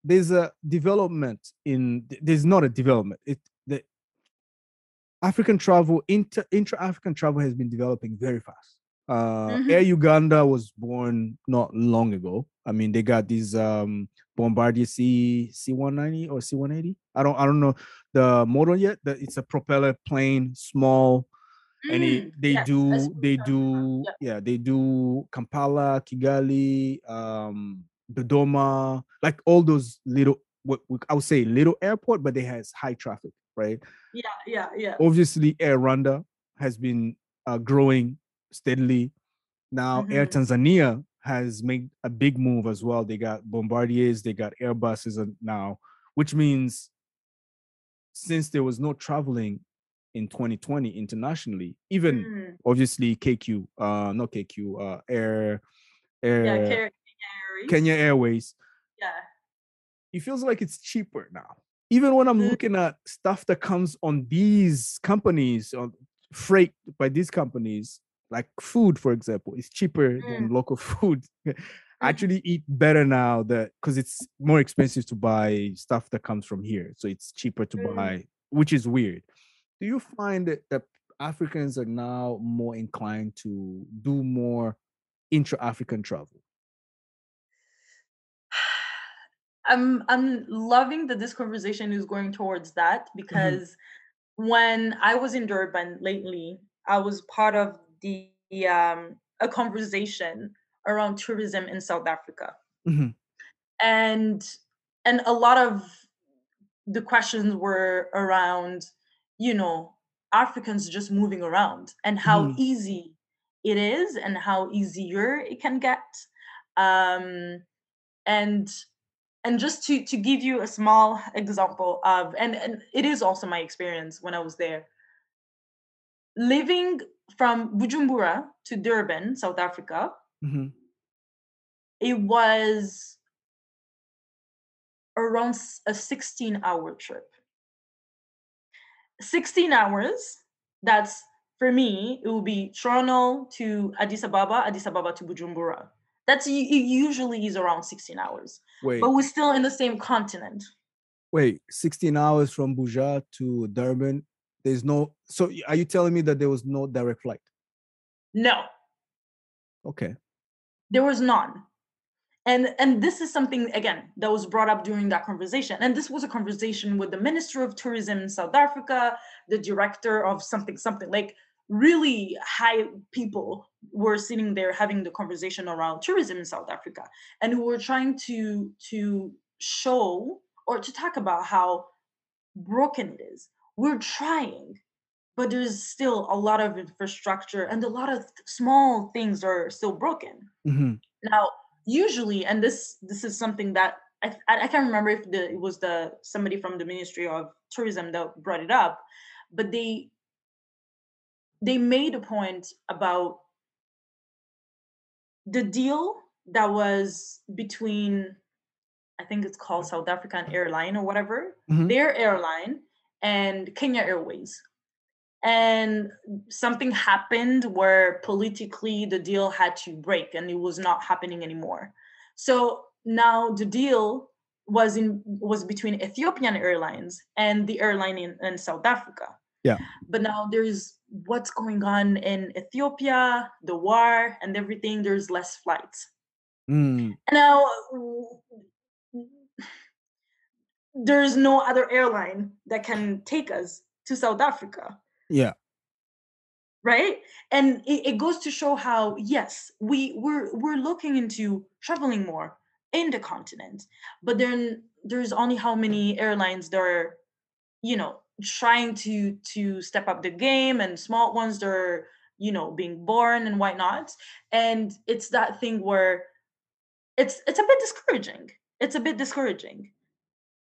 there's a development in there's not a development. It the African travel, inter, intra-African travel has been developing very fast. Uh, mm-hmm. Air Uganda was born not long ago. I mean, they got these um, Bombardier C C190 or C180. I don't I don't know the model yet. That it's a propeller plane, small, mm, and it, they yes, do they do yeah. yeah they do Kampala, Kigali, um, Dodoma, like all those little what I would say little airport, but they has high traffic right? Yeah, yeah, yeah. Obviously, Air Rwanda has been uh, growing steadily. Now, mm-hmm. Air Tanzania has made a big move as well. They got Bombardiers, they got Airbuses now, which means since there was no traveling in 2020 internationally, even mm. obviously KQ, uh, not KQ, uh, Air, Air, yeah, Kenya Airways. Kenya Airways. Yeah. It feels like it's cheaper now even when I'm mm-hmm. looking at stuff that comes on these companies, on freight by these companies, like food, for example, is cheaper mm. than local food. I mm. actually eat better now that because it's more expensive to buy stuff that comes from here. So it's cheaper to mm. buy, which is weird. Do you find that, that Africans are now more inclined to do more intra-African travel? I'm I'm loving that this conversation is going towards that mm-hmm. because mm-hmm. when I was in Durban lately, I was part of the um, a conversation around tourism in South Africa, mm-hmm. and and a lot of the questions were around, you know, Africans just moving around and how mm-hmm. easy it is and how easier it can get, um, and and just to to give you a small example of and, and it is also my experience when i was there living from bujumbura to durban south africa mm-hmm. it was around a 16 hour trip. 16 hours, that's for me, it will be Toronto to Addis Ababa, Addis Ababa to Bujumbura. That's it usually is around 16 hours. Wait. But we're still in the same continent. Wait, 16 hours from Buja to Durban. There's no so are you telling me that there was no direct flight? No. Okay. There was none and and this is something again that was brought up during that conversation and this was a conversation with the minister of tourism in south africa the director of something something like really high people were sitting there having the conversation around tourism in south africa and who were trying to to show or to talk about how broken it is we're trying but there's still a lot of infrastructure and a lot of small things are still broken mm-hmm. now usually, and this this is something that I, I can't remember if the, it was the somebody from the Ministry of Tourism that brought it up, but they they made a point about the deal that was between I think it's called South African Airline or whatever, mm-hmm. their airline and Kenya Airways. And something happened where politically the deal had to break and it was not happening anymore. So now the deal was in was between ethiopian airlines and the airline in, in south africa. Yeah. But now there's what's going on in ethiopia the war and everything there's less flights. Mm. now there's no other airline that can take us to south africa yeah. Right? And it, it goes to show how, yes, we, we're we're looking into traveling more in the continent, but then there's only how many airlines that are, you know, trying to to step up the game and small ones that are, you know, being born and whatnot. And it's that thing where it's it's a bit discouraging. It's a bit discouraging.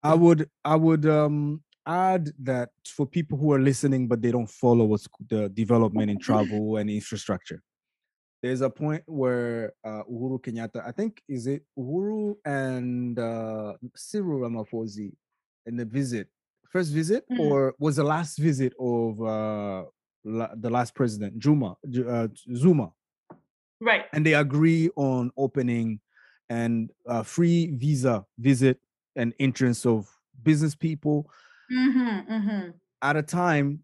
I would I would um add that for people who are listening but they don't follow what's the development in travel and infrastructure there's a point where uh, Uhuru Kenyatta, I think, is it Uhuru and uh, Cyril Ramaphosa in the visit, first visit, mm. or was the last visit of uh, la- the last president, Juma, uh, Zuma? Right. And they agree on opening and uh, free visa visit and entrance of business people mm-hmm, mm-hmm. at a time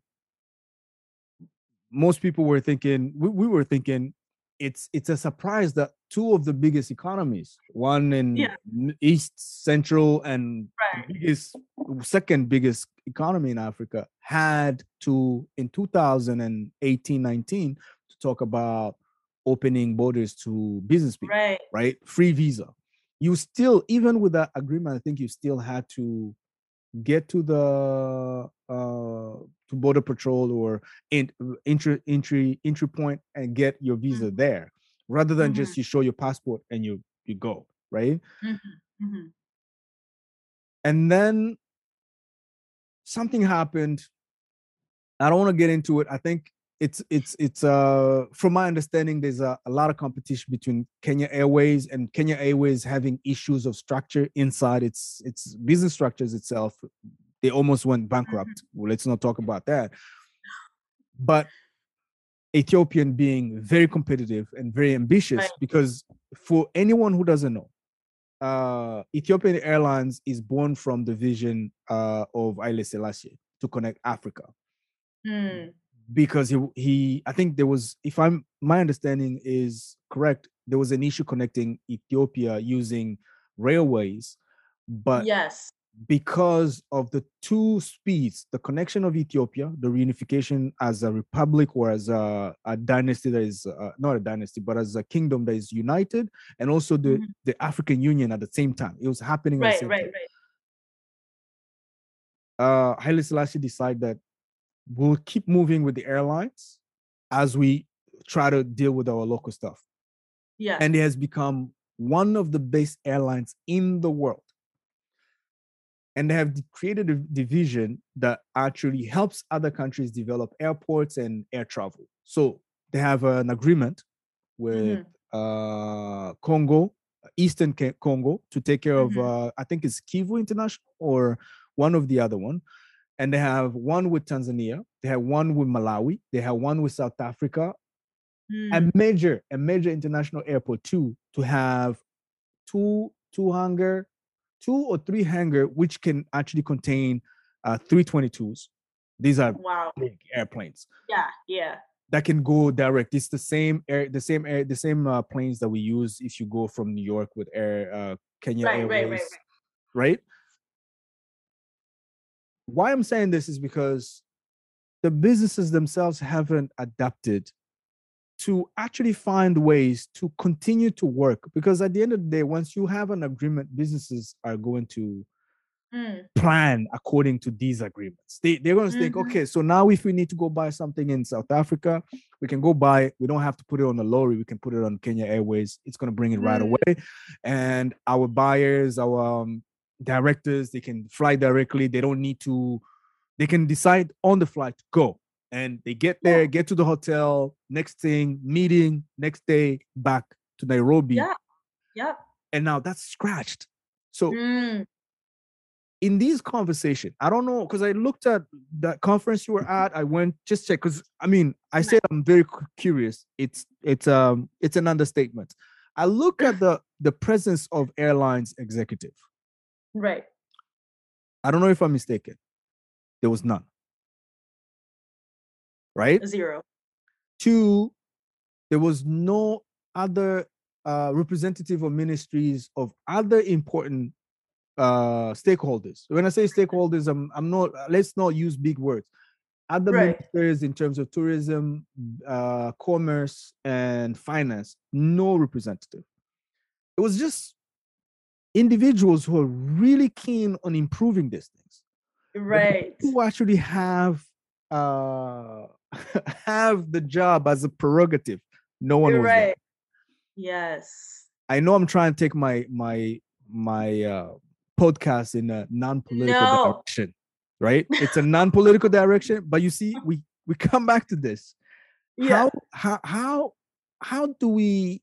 most people were thinking we, we, were thinking it's it's a surprise that two of the biggest economies one in yeah. east central and right. biggest second biggest economy in africa had to in 2018 19 to talk about opening borders to business people right right free visa you still even with that agreement i think you still had to get to the uh, to border patrol or in, entry entry entry point and get your visa mm-hmm. there rather than mm-hmm. just you show your passport and you you go right mm-hmm. mm-hmm. and then something happened i don't want to get into it i think it's it's it's uh from my understanding there's a, a lot of competition between kenya airways and kenya airways having issues of structure inside its its business structures itself. They almost went bankrupt. Mm-hmm. well, let's not talk about that. But ethiopian being very competitive and very ambitious right. because for anyone who doesn't know uh ethiopian airlines is born from the vision uh of Haile Selassie to connect africa. Mm because he he I think there was if I'm my understanding is correct there was an issue connecting Ethiopia using railways but yes because of the two speeds the connection of Ethiopia the reunification as a republic or as a, a dynasty that is uh, not a dynasty but as a kingdom that is united and also the mm-hmm. the African Union at the same time it was happening right right time. right uh Haile Selassie decided that we'll keep moving with the airlines as we try to deal with our local stuff. Yeah. And it has become one of the best airlines in the world. And they have created a division that actually helps other countries develop airports and air travel. So they have an agreement with mm-hmm. uh, Congo, Eastern Congo to take care mm-hmm. of uh, I think it's Kivu International or one of the other one, and they have one with Tanzania. They have one with Malawi. They have one with South Africa. Mm. A major, a major international airport too to have two two hangar, two or three hangar which can actually contain uh, 322s. These are wow. big airplanes. Yeah, yeah that can go direct. It's the same air, the same air, the same uh, planes that we use if you go from New York with Air uh, Kenya right, Airways, right, right, right. Why I'm saying this is because the businesses themselves haven't adapted to actually find ways to continue to work because at the end of the day once you have an agreement businesses are going to mm. plan according to these agreements. They, they're going to mm-hmm. think, okay, so now if we need to go buy something in South Africa, we can go buy it. We don't have to put it on a lorry. We can put it on Kenya Airways. It's going to bring it mm. right away. And our buyers, our um, directors, they can fly directly. They don't need to, they can decide on the flight to go. And they get there, yeah. get to the hotel, next thing, meeting, next day, back to Nairobi. Yeah. Yeah. And now that's scratched. So mm in these conversation i don't know because i looked at that conference you were at i went just check because i mean i said i'm very curious it's it's um it's an understatement i look at the the presence of airlines executive right i don't know if i'm mistaken there was none right zero two there was no other uh, representative of ministries of other important uh, stakeholders. When I say stakeholders, I'm I'm not. Let's not use big words. Other right. ministers in terms of tourism, uh, commerce, and finance, no representative. It was just individuals who are really keen on improving these things. Right. Who actually have uh have the job as a prerogative. No one You're was right. There. Yes. I know I'm trying to take my my my uh podcast in a non-political no. direction right it's a non-political direction but you see we we come back to this yeah. how how how how do we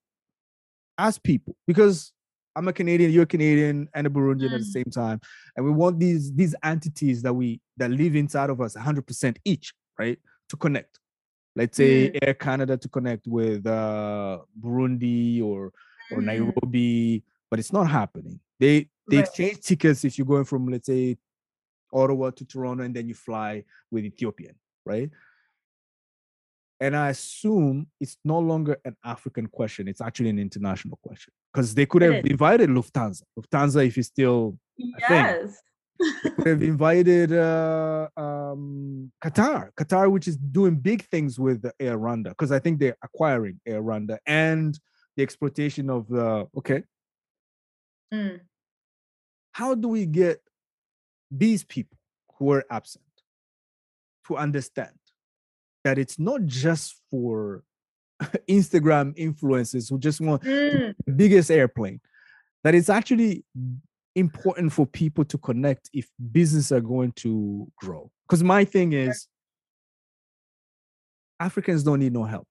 ask people because i'm a canadian you're a canadian and a burundian mm. at the mm. same time and we want these these entities that we that live inside of us 100% each right to connect let's say mm. air canada to connect with uh burundi or or mm. nairobi but it's not happening they they right. exchange tickets if you're going from let's say Ottawa to Toronto and then you fly with Ethiopian, right? And I assume it's no longer an African question; it's actually an international question because they could have invited Lufthansa. Lufthansa, if it's still yes. they could have invited uh, um, Qatar, Qatar, which is doing big things with Air Rwanda, because I think they're acquiring Air Rwanda and the exploitation of the okay. Mm how do we get these people who are absent to understand that it's not just for Instagram influencers who just want mm. the biggest airplane, that it's actually important for people to connect if business are going to grow. Because my thing is, Africans don't need no help.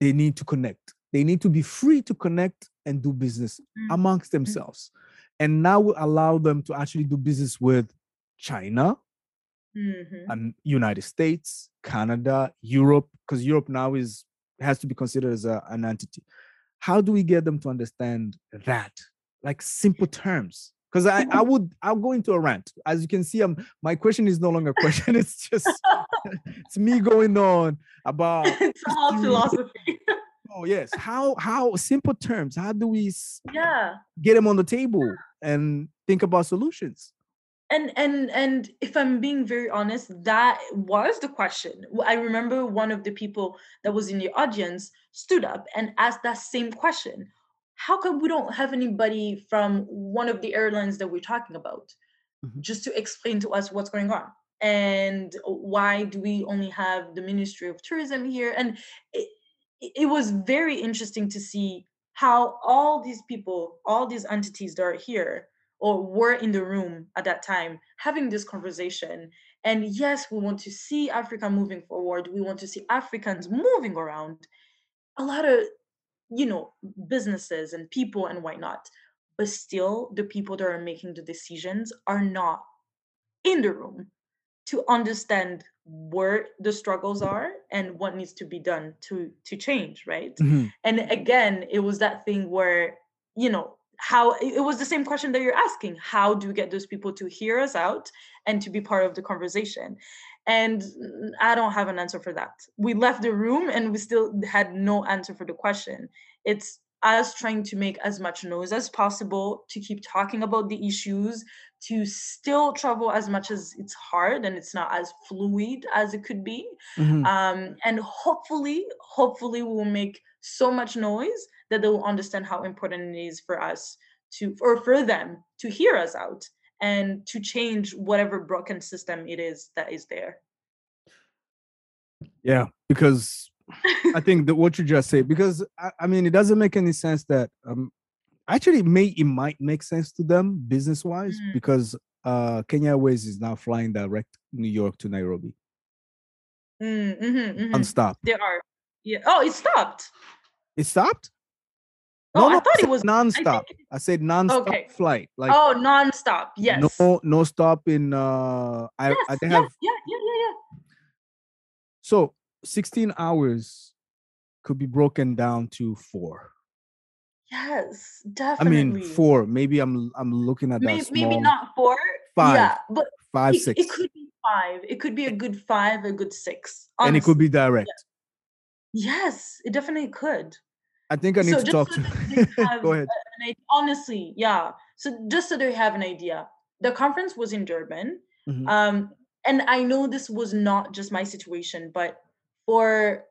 They need to connect. They need to be free to connect and do business mm. amongst mm. themselves and now we allow them to actually do business with China mm-hmm. and United States, Canada, Europe, because Europe now is has to be considered as a, an entity. How do we get them to understand that, like simple terms? Because I, I would I'll go into a rant. As you can see, I'm, my question is no longer a question. It's just it's me going on about it's all philosophy oh yes how how simple terms how do we yeah get them on the table and think about solutions and and and if i'm being very honest that was the question. I remember one of the people that was in the audience stood up and asked that same question. How come we don't have anybody from one of the airlines that we're talking about? Mm-hmm. just to explain to us what's going on. And why do we only have the ministry of tourism here? And it, it was very interesting to see how all these people, all these entities that are here or were in the room at that time having this conversation. And yes, we want to see Africa moving forward. We want to see Africans moving around. A lot of you know businesses and people and whatnot but still the people that are making the decisions are not in the room to understand where the struggles are and what needs to be done to to change right mm-hmm. and again it was that thing where you know how it was the same question that you're asking how do we get those people to hear us out and to be part of the conversation? And i don't have an answer for that. We left the room and we still had no answer for the question. It's us trying to make as much noise as possible to keep talking about the issues to still travel as much as it's hard and it's not as fluid as it could be. Mm-hmm. um, and hopefully hopefully we will make so much noise that they will understand how important it is for us to or for them to hear us out and to change whatever broken system it is that is there. Yeah because i think that what you just said because I, I, mean it doesn't make any sense that um actually it may it might make sense to them business wise mm. because uh kenya airways is now flying direct new york to nairobi. Mm, mm-hmm, mm-hmm. unstopped. There are. Yeah. Oh it stopped. It stopped Oh, no, I thought it was non-stop. I, I said non-stop okay. flight. Like oh, non-stop. Yes. No, no stop in. uh I, yes, I think yeah, have. Yeah, yeah, yeah, yeah. So 16 hours could be broken down to four. Yes, definitely. I mean four. Maybe I'm I'm looking at maybe, that. Small, maybe not four. Five. Yeah, but five, it, six. It could be five. It could be a good five, a good six. Honestly. And it could be direct. Yeah. Yes, it definitely could. I think I need so to talk so to. Go ahead. An, honestly, yeah. So just so they have an idea, the conference was in Durban. Mm-hmm. Um, and I know this was not just my situation, but for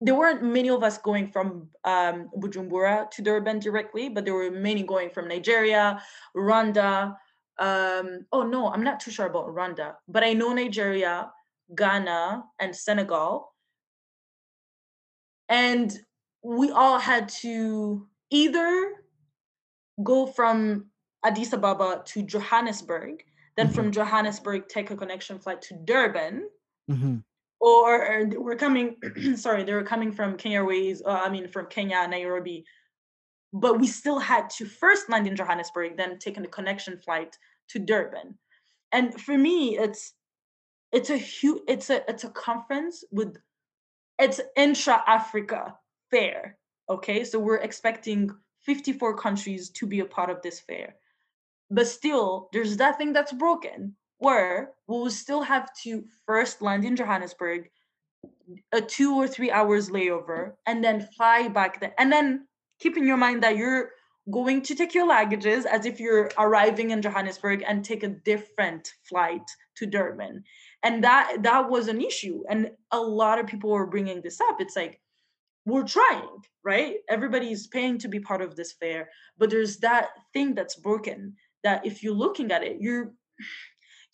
there weren't many of us going from um, Bujumbura to Durban directly, but there were many going from Nigeria, Rwanda. Um, oh no, I'm not too sure about Rwanda, but I know Nigeria, Ghana, and Senegal. And we all had to either go from Addis Ababa to Johannesburg, then mm-hmm. from Johannesburg take a connection flight to Durban, mm-hmm. or we're coming. sorry, they were coming from Kenya Airways. Uh, I mean, from Kenya, Nairobi, but we still had to first land in Johannesburg, then take a connection flight to Durban. And for me, it's it's a huge it's a it's a conference with it's intra Africa fair. Okay, so we're expecting 54 countries to be a part of this fair. But still, there's that thing that's broken where we will still have to first land in Johannesburg, a two or three hours layover, and then fly back there. And then keep in your mind that you're going to take your luggages as if you're arriving in Johannesburg and take a different flight to Durban. And that that was an issue. And a lot of people were bringing this up. It's like, we're trying, right? Everybody's paying to be part of this fair, but there's that thing that's broken that if you're looking at it, you're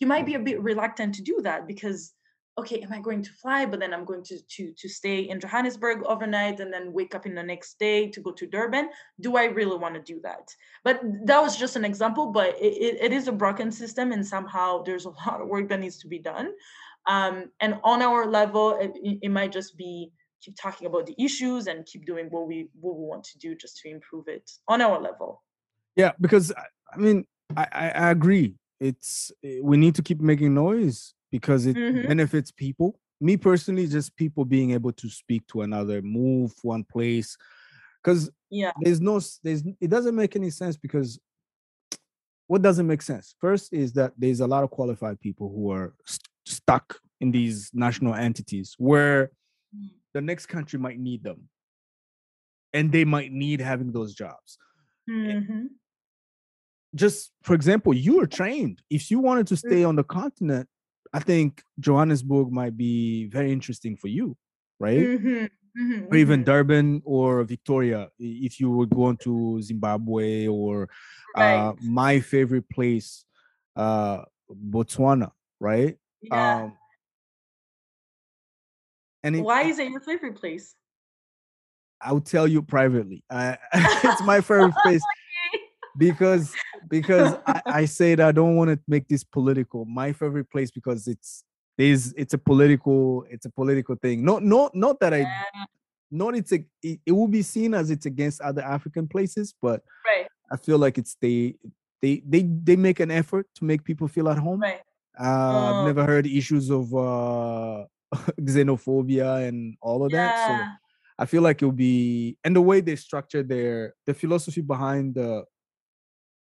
you might be a bit reluctant to do that because okay, am I going to fly? But then I'm going to to to stay in Johannesburg overnight and then wake up in the next day to go to Durban. Do I really want to do that? But that was just an example. But it, it, is a broken system, and somehow there's a lot of work that needs to be done. Um, and on our level, it, it might just be keep talking about the issues and keep doing what we what we want to do just to improve it on our level. Yeah because i mean i i agree. It's we need to keep making noise because it mm-hmm. benefits people. Me personally just people being able to speak to another move one place. Because yeah. there's no there's it doesn't make any sense because what doesn't make sense? First is that there's a lot of qualified people who are st- stuck in these national entities where mm the next country might need them and they might need having those jobs mm-hmm. just for example you were trained if you wanted to stay mm-hmm. on the continent i think johannesburg might be very interesting for you right mm-hmm. Mm-hmm. or even mm-hmm. durban or victoria if you were going to zimbabwe or right. uh, my favorite place uh, botswana right yeah. Um, and it, why is it your favorite place? I'll tell you privately. Uh, it's my favorite place because because I, I said I don't want to make this political. My favorite place because it's there's it's a political it's a political thing. Not not not that I not it's a, it, it will be seen as it's against other African places, but right. I feel like it's they they they they make an effort to make people feel at home. Right. Uh, I've oh. never heard issues of uh, xenophobia and all of yeah. that. So I feel like it'll be and the way they structure their the philosophy behind the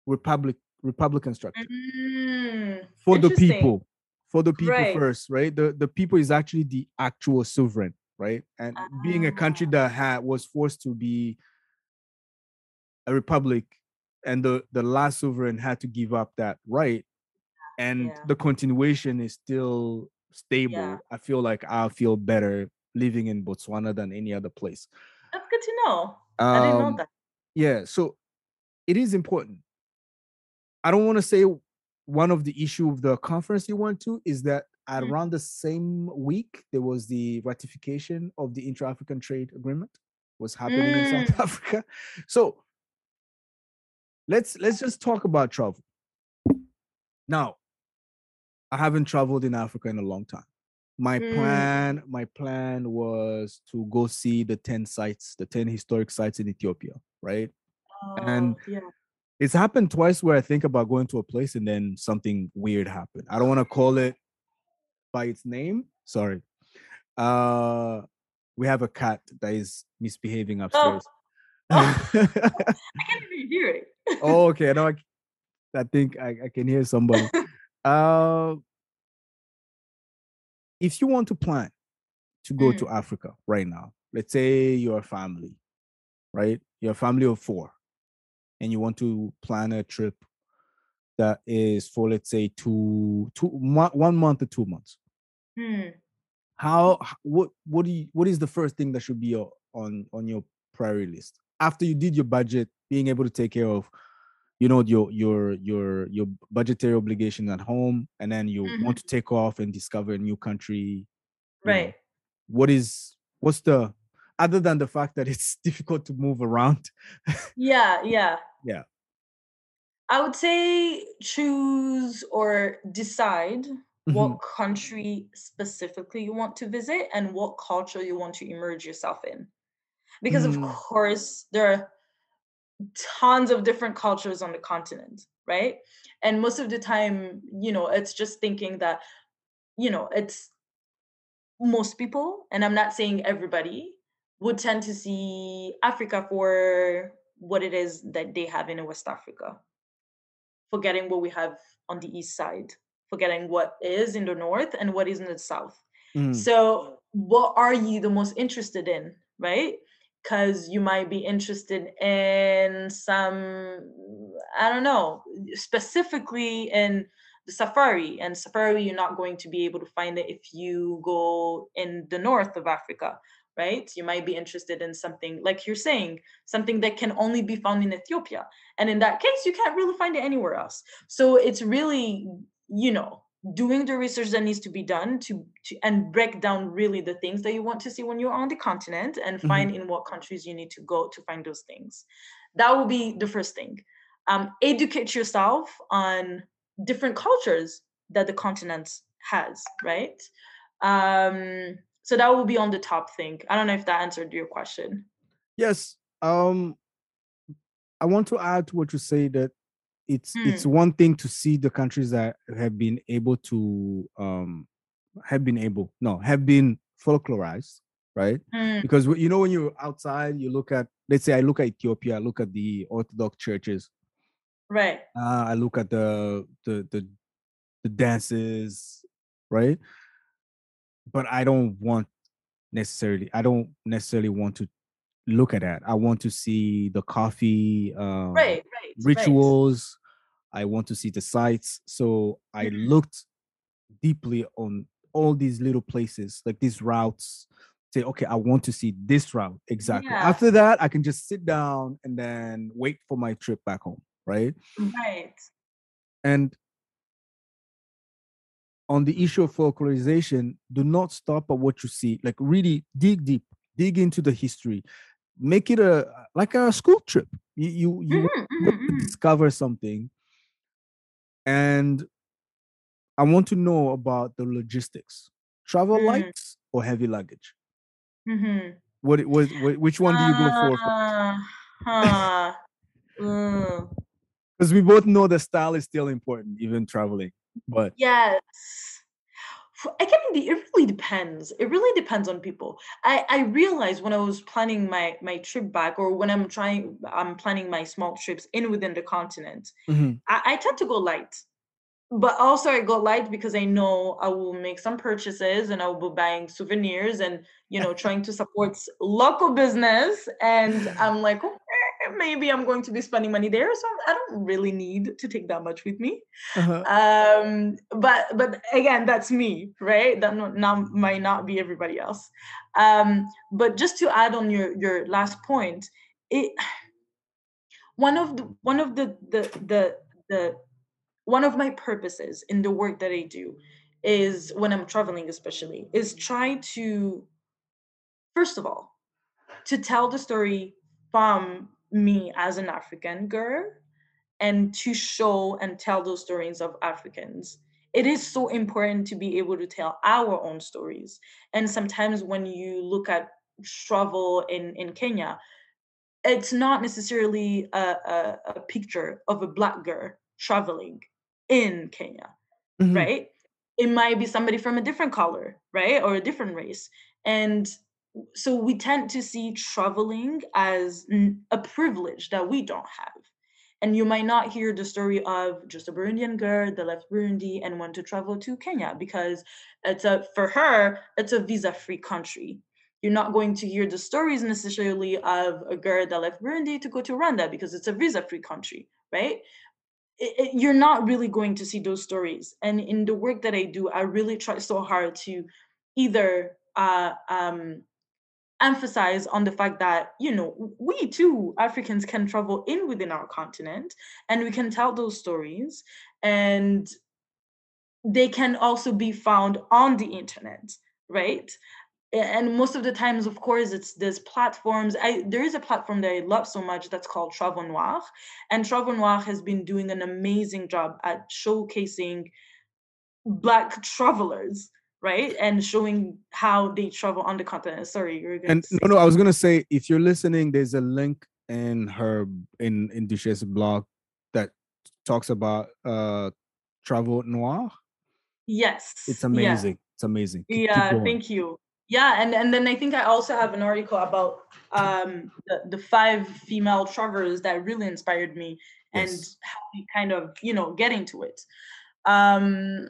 republic republican structure mm, for the people for the people right. first right the the people is actually the actual sovereign right and uh-huh. being a country ah. that had was forced to be a republic and the the last sovereign had to give up that right and yeah. the continuation is still stable yeah. i feel like i'll feel better living in botswana than any other place that's good to know um, i didn't know um, that yeah so it is important i don't want to say one of the issue of the conference you went to is that mm-hmm. around the same week there was the ratification of the intra-african trade agreement was happening mm. in south mm. africa so let's let's just talk about travel now i haven't traveled in africa in a long time my mm. plan my plan was to go see the 10 sites the 10 historic sites in ethiopia right oh, and yeah. it's happened twice where i think about going to a place and then something weird happened i don't want to call it by its name sorry uh we have a cat that is misbehaving oh. upstairs oh. Oh. I can't even hear it. oh, okay. No, I, I think I, I can hear somebody. Uh, if you want to plan to go mm. to Africa right now, let's say you're a family, right? You're a family of four, and you want to plan a trip that is for let's say two, two, one month or two months. Mm. How what what do you what is the first thing that should be on on your priority list? after you did your budget, being able to take care of, you know, your your your your budgetary obligation at home, and then you mm-hmm. want to take off and discover a new country. Right. Know, what is what's the other than the fact that it's difficult to move around? yeah, yeah. Yeah. I would say choose or decide mm-hmm. what country specifically you want to visit and what culture you want to immerse yourself in because mm. of course there are tons of different cultures on the continent right? And most of the time you know it's just thinking that you know it's most people and i'm not saying everybody would tend to see africa for what it is that they have in west africa. Forgetting what we have on the east side. Forgetting what is in the north and what is in the south. Mm. so what are you the most interested in right because you might be interested in some i don't know specifically in the safari and safari you're not going to be able to find it if you go in the north of africa right? You might be interested in something like you're saying something that can only be found in ethiopia and in that case you can't really find it anywhere else. So it's really you know doing the research that needs to be done to, to and break down really the things that you want to see when you're on the continent and mm-hmm. find in what countries you need to go to find those things. That will be the first thing. Um, educate yourself on different cultures that the continent has right? Um, so that will be on the top thing. I don't know if that answered your question. Yes um i want to add to what you say that it's mm. it's one thing to see the countries that have been able to um have been able no have been folklorized right mm. because you know when you're outside you look at let's say i look at ethiopia i look at the orthodox churches right uh, i look at the the the, the dances right but i don't want necessarily i don't necessarily want to look at that. I want to see the coffee um, right, right, rituals. Right. I want to see the sites. So I mm-hmm. looked deeply on all these little places, like these routes. Say, okay, I want to see this route exactly. Yeah. After that, I can just sit down and then wait for my trip back home. Right. Right. And on the issue of folklorization, do not stop at what you see. Like really dig deep, dig into the history, make it a like a school trip. You you, you mm-hmm, mm-hmm. discover something, and I want to know about the logistics. Travel mm. lights or heavy luggage. Mm-hmm. What, what, what which one do you go for? Uh, huh. Because we both know the style is still important, even traveling. But yes, be. It really depends. It really depends on people. I I realized when I was planning my my trip back, or when I'm trying, I'm planning my small trips in within the continent. Mm-hmm. I, I tend to go light but also I go light because I know I will make some purchases and I will be buying souvenirs and you know trying to support local business and I'm like okay maybe I'm going to be spending money there so I don't really need to take that much with me. Uh-huh. um but but again that's me right? That not, not might not be everybody else. Um but just to add on your your last point it one of the one of the the the the one of my purposes in the work that I do is when I'm traveling, especially, is try to, first of all, to tell the story from me as an African girl and to show and tell those stories of Africans. It is so important to be able to tell our own stories. And sometimes when you look at travel in, in Kenya, it's not necessarily a, a, a picture of a black girl traveling in Kenya, mm-hmm. right? It might be somebody from a different color, right? Or a different race. And so we tend to see traveling as a privilege that we don't have. And you might not hear the story of just a Burundian girl that left Burundi and went to travel to Kenya because it's a for her, it's a visa-free country. You're not going to hear the stories necessarily of a girl that left Burundi to go to Rwanda because it's a visa-free country, right? it, it, you're not really going to see those stories. And in the work that I do, I really try so hard to either uh, um, emphasize on the fact that you know we too Africans can travel in within our continent, and we can tell those stories, and they can also be found on the internet, right? and most of the times of course it's there's platforms i there is a platform that i love so much that's called Travel Noire and Travel Noire has been doing an amazing job at showcasing black travelers right? And showing how they travel on the continent. Sorry you're gonna and no no i was gonna say if you're listening there's a link in her in in duchesse blog that talks about uh Travel Noire. Yes it's amazing yeah. it's amazing. Keep, yeah keep thank you. Yeah and and then i think i also have an article about um the, the five female travelers that really inspired me and yes. how we kind of you know get into it. Um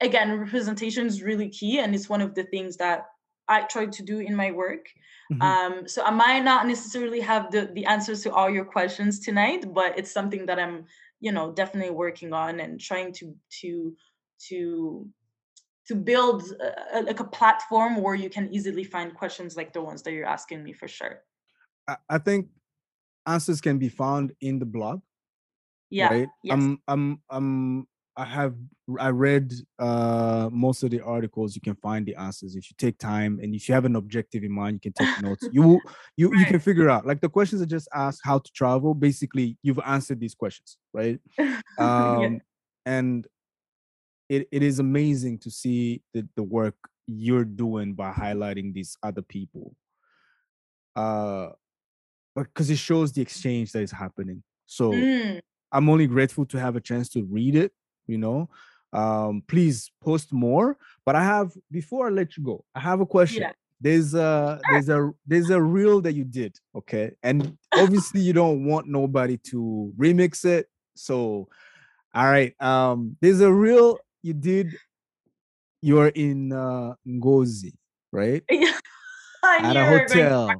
again representation is really key and it's one of the things that i try to do in my work mm-hmm. um so i might not necessarily have the the answers to all your questions tonight but it's something that i'm you know definitely working on and trying to to to to build a, like a platform where you can easily find questions like the ones that you're asking me for sure i think answers can be found in the blog yeah right yes. i'm i'm i'm i have i read uh most of the articles you can find the answers if you take time and if you have an objective in mind you can take notes you you right. you can figure out like the questions i just asked how to travel basically you've answered these questions right um yeah. and it, it is amazing to see the, the work you're doing by highlighting these other people uh because it shows the exchange that is happening so mm. i'm only grateful to have a chance to read it you know um please post more but i have before i let you go i have a question yeah. there's a there's a there's a reel that you did okay and obviously you don't want nobody to remix it so all right um there's a reel you did you're in uh, Ngozi, right? Yeah. At a hotel.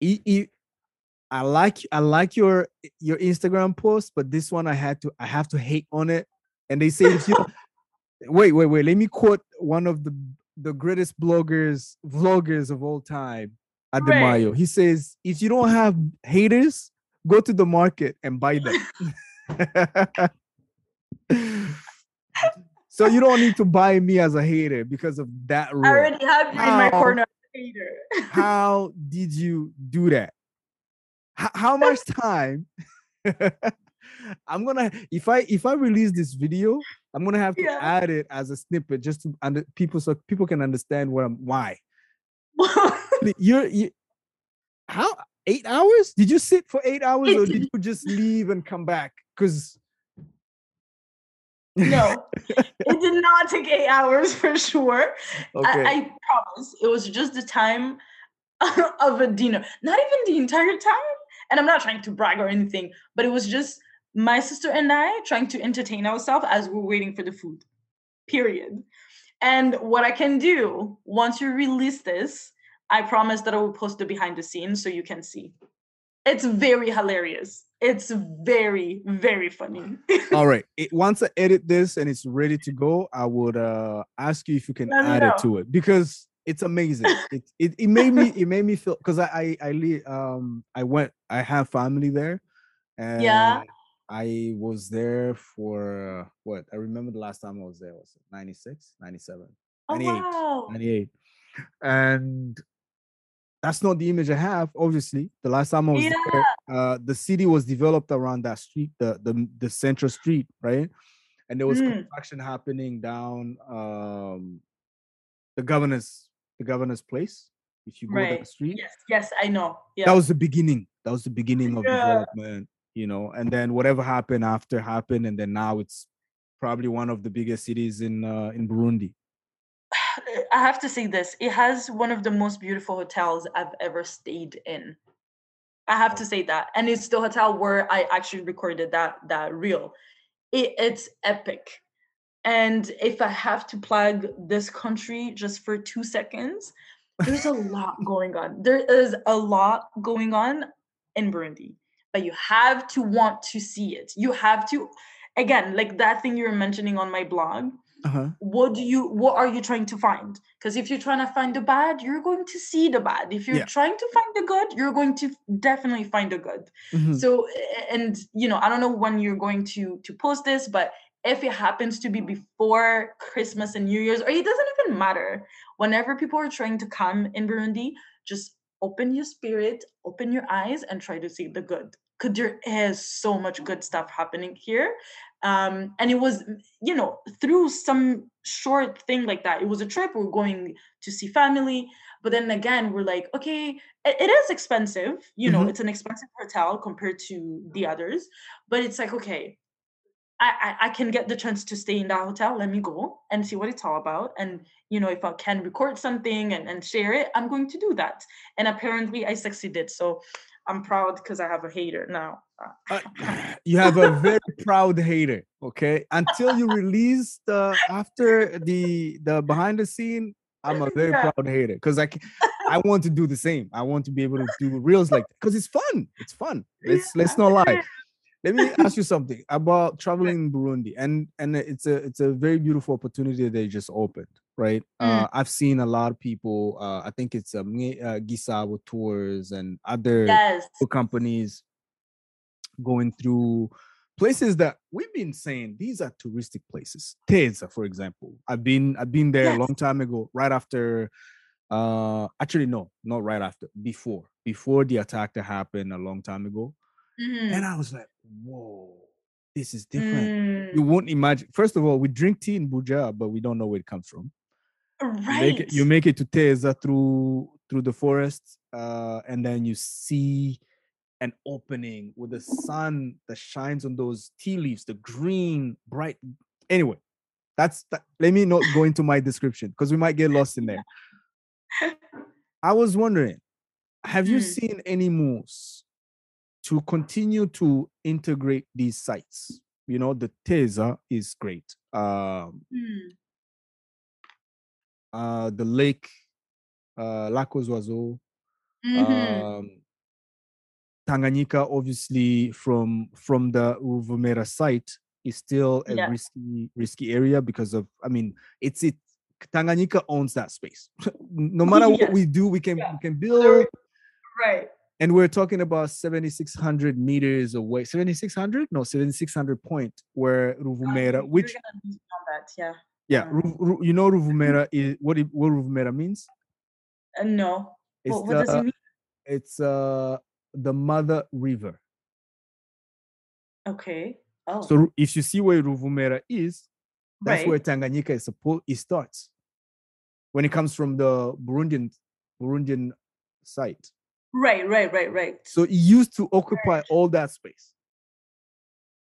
I like I like your your Instagram post, but this one I had to I have to hate on it. And they say if you wait, wait, wait. Let me quote one of the the greatest bloggers, vloggers of all time, Adebayo. Right. He says, if you don't have haters, go to the market and buy them. so you don't need to buy me as a hater because of that rule. I already have you in my corner hater. how did you do that? H- how much time? I'm gonna if I if I release this video, I'm gonna have to yeah. add it as a snippet just to under people so people can understand what I'm why. you're you, how eight hours? Did you sit for eight hours, or did you just leave and come back? Because no, it did not take eight hours for sure. Okay. I, I promise. It was just the time of a dinner. Not even the entire time. And I'm not trying to brag or anything, but it was just my sister and I trying to entertain ourselves as we're waiting for the food. Period. And what I can do once you release this, I promise that I will post the behind the scenes so you can see. It's very hilarious. It's very, very funny. All right. It, once I edit this and it's ready to go, I would uh ask you if you can add it to it because it's amazing. it, it it made me it made me feel because I I I um I went I have family there, and yeah. I was there for uh, what I remember the last time I was there was 96, 97, 98, wow. 98. And that's not the image I have. Obviously, the last time I was yeah. there, uh, the city was developed around that street, the the the central street, right? And there was mm. construction happening down um, the governor's the governor's place. If you go right. down the street, yes, yes, I know. Yeah, that was the beginning. That was the beginning of yeah. development, you know. And then whatever happened after happened, and then now it's probably one of the biggest cities in uh, in Burundi. I have to say this. It has one of the most beautiful hotels I've ever stayed in. I have to say that. And it's the hotel where I actually recorded that that reel. It, it's epic. And if I have to plug this country just for two seconds, there's a lot going on. There is a lot going on in Burundi, but you have to want to see it. You have to, again, like that thing you were mentioning on my blog uh-huh. what do you what are you trying to find because if you're trying to find the bad you're going to see the bad if you're yeah. trying to find the good you're going to definitely find the good mm-hmm. so and you know i don't know when you're going to to post this but if it happens to be before christmas and new year's or it doesn't even matter whenever people are trying to come in burundi just open your spirit open your eyes and try to see the good because there is so much good stuff happening here um, and it was you know through some short thing like that it was a trip we're going to see family but then again we're like okay it, it is expensive you know mm-hmm. it's an expensive hotel compared to the others but it's like okay I, I, can get the chance to stay in that hotel let me go and see what it's all about and you know if i can record something and, and share it i'm going to do that and apparently i succeeded so I'm proud because I have a hater now. uh, you have a very proud hater, okay? Until you release the after the the behind the scene, I'm a very yeah. proud hater because I can, I want to do the same. I want to be able to do reels like because it's fun. It's fun. Let's yeah. let's not lie. Let me ask you something about traveling in Burundi, and and it's a it's a very beautiful opportunity that they just opened right? Mm. Uh, I've seen a lot of people. Uh, I think it's um, uh, Gisabo Tours and other yes. companies going through places that we've been saying these are touristic places. Teza, for example, I've been I've been there yes. a long time ago, right after. Uh, actually, no, not right after. Before before the attack that happened a long time ago, mm-hmm. and I was like, whoa this is different. Mm. You won't imagine. First of all, we drink tea in Buja, but we don't know where it comes from. Right. You make it, you make it to Teza through through the forest, uh, and then you see an opening with the sun that shines on those tea leaves, the green, bright. Anyway, that's that. Let me not go into my description because we might get lost in there. I was wondering, have you mm. seen any moves to continue to integrate these sites? You know, the Teza is great. Um, mm uh, the lake, uh, Lac aux Oiseaux, mm-hmm. um, Tanganyika, obviously from from the Uvumera site, is still a yeah. risky risky area because of I mean it's it Tanganyika owns that space. no matter what we do, we can yeah. we can build right. And we're talking about 7,600 meters away. 7,600? No, 7,600 point where Ruvumera, which that, yeah. Yeah, Ru- you know Ruvumera is what it, what Ruvumera means? Uh, no. It's what, what the, does it mean? It's uh the mother river. Okay. Oh. So if you see where Ruvumera is, that's right. where Tanganyika is supposed it starts. When it comes from the Burundian Burundian site. Right, right, right, right. So it used to occupy all that space.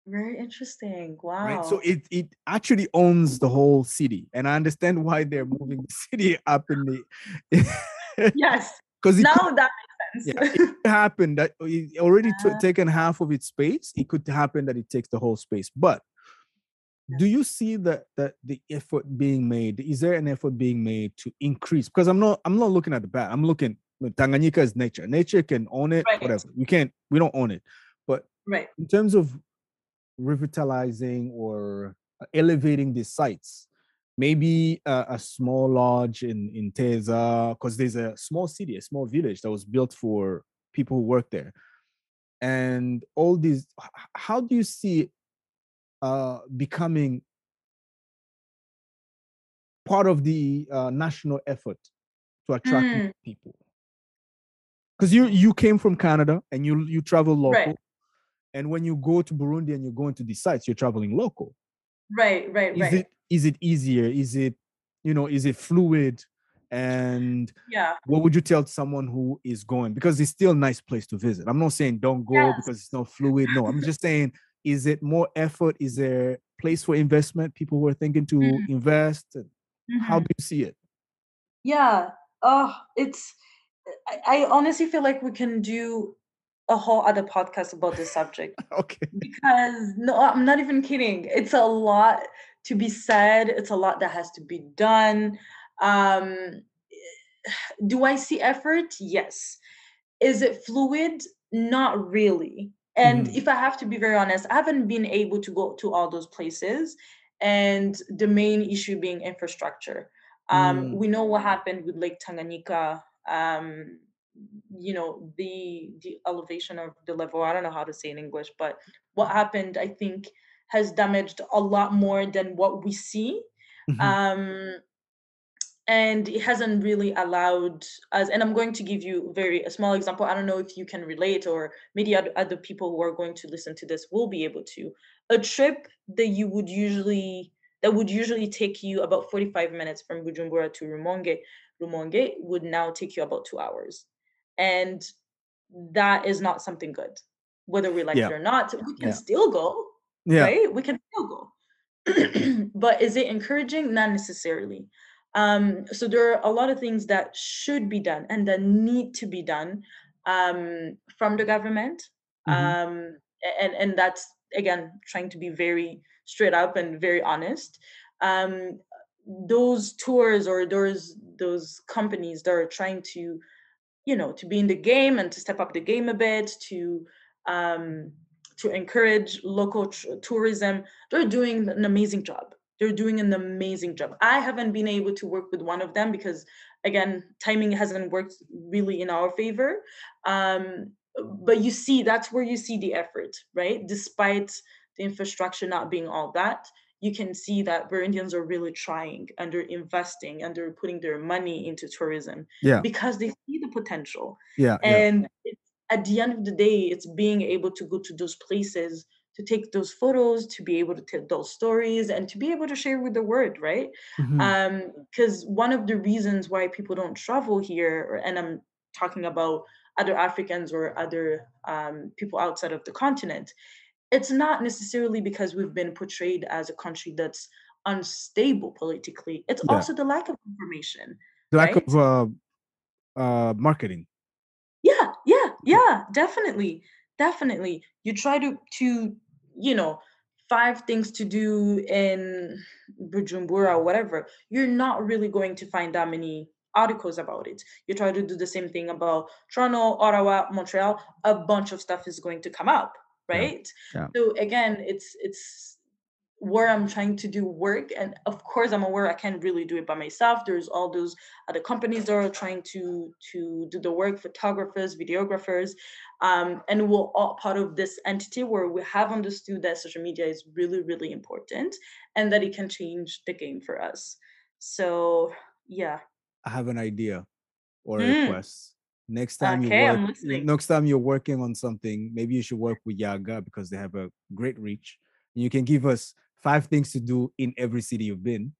Very interesting. Wow. Right? So it it actually owns the whole city, and I understand why they're moving the city up in the. yes. Because now could, that makes sense. Yeah, it happened that oh, it already yeah. taken half of its space. It could happen that it takes the whole space, but do you see that that the effort being made is there an effort being made to increase because i'm not i'm not looking at the bad i'm looking tanganyika is nature. Nature can own it right. whatever. We can't we don't own it. But right. in terms of revitalizing or elevating these sites maybe a, a small lodge in in teza because there's a small city a small village that was built for people who work there. And all these how do you see uh, becoming part of the uh, national effort to attract mm. people because you you came from canada and you you travel local right. and when you go to burundi and you're going to these sites you're traveling local right right right. is right it is it easier is it you know is it fluid and yeah what would you tell someone who is going because it's still a nice place to visit i'm not saying don't go yes. because it's not fluid no i'm just saying is it more effort? Is there place for investment? People who are thinking to mm-hmm. invest. Mm-hmm. How do you see it? Yeah. Oh, it's. I, I honestly feel like we can do a whole other podcast about this subject. okay. Because no, I'm not even kidding. It's a lot to be said. It's a lot that has to be done. Um, do I see effort? Yes. Is it fluid? Not really. And mm-hmm. if I have to be very honest, I haven't been able to go to all those places. And the main issue being infrastructure. Um, mm. We know what happened with Lake Tanganyika. Um, you know the the elevation of the level. I don't know how to say in English, but what happened, I think, has damaged a lot more than what we see. Mm-hmm. Um, and it hasn't really allowed us and i'm going to give you very a small example i don't know if you can relate or maybe other, other people who are going to listen to this will be able to a trip that you would usually that would usually take you about 45 minutes from bujumbura to rumonge rumonge would now take you about two hours and that is not something good whether we like yeah. it or not we can yeah. still go yeah. right we can still go but is it encouraging not necessarily um, so there are a lot of things that should be done and that need to be done um, from the government. Mm-hmm. Um, and, and that's, again, trying to be very straight up and very honest. Um, those tours or those those companies that are trying to, you know, to be in the game and to step up the game a bit, to um, to encourage local tr- tourism, they're doing an amazing job they're doing an amazing job. I haven't been able to work with one of them because, again, timing hasn't worked really in our favor. Um, but you see, that's where you see the effort, right? Despite the infrastructure not being all that, you can see that Burundians are really trying and they're investing and they're putting their money into tourism yeah. because they see the potential. Yeah. And yeah. at the end of the day, it's being able to go to those places to take those photos to be able to tell those stories and to be able to share with the world right mm-hmm. um because one of the reasons why people don't travel here and i'm talking about other africans or other um, people outside of the continent it's not necessarily because we've been portrayed as a country that's unstable politically it's yeah. also the lack of information the lack right? of uh, uh marketing yeah yeah yeah definitely definitely you try to to you know, five things to do in Bujumbura or whatever, you're not really going to find that many articles about it. You try to do the same thing about Toronto, Ottawa, Montreal, a bunch of stuff is going to come up, right? Yeah. Yeah. So again, it's it's where I'm trying to do work. And of course, I'm aware I can't really do it by myself. There's all those other companies that are trying to to do the work, photographers, videographers, um, and we're all part of this entity where we have understood that social media is really, really important and that it can change the game for us. So yeah. I have an idea or a mm. request. Next time okay, you work, next time you're working on something, maybe you should work with Yaga because they have a great reach. And you can give us five things to do in every city you've been.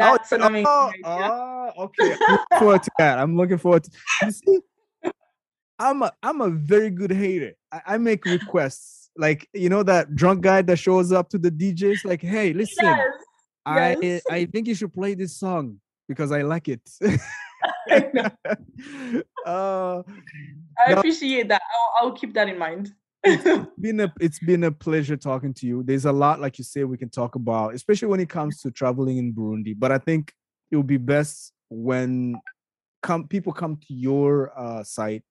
Oh, That's oh, an amazing oh, oh, okay. I'm looking forward to that. I'm looking forward to you see, I'm a I'm a very good hater. I, I, make requests. Like, you know, that drunk guy that shows up to the DJs, like, hey, listen, yes. I yes. I think you should play this song because I like it. uh, I appreciate that. I'll, I'll keep that in mind. it's been a it's been a pleasure talking to you. There's a lot, like you say, we can talk about, especially when it comes to traveling in Burundi. But I think it would be best when come people come to your uh, site.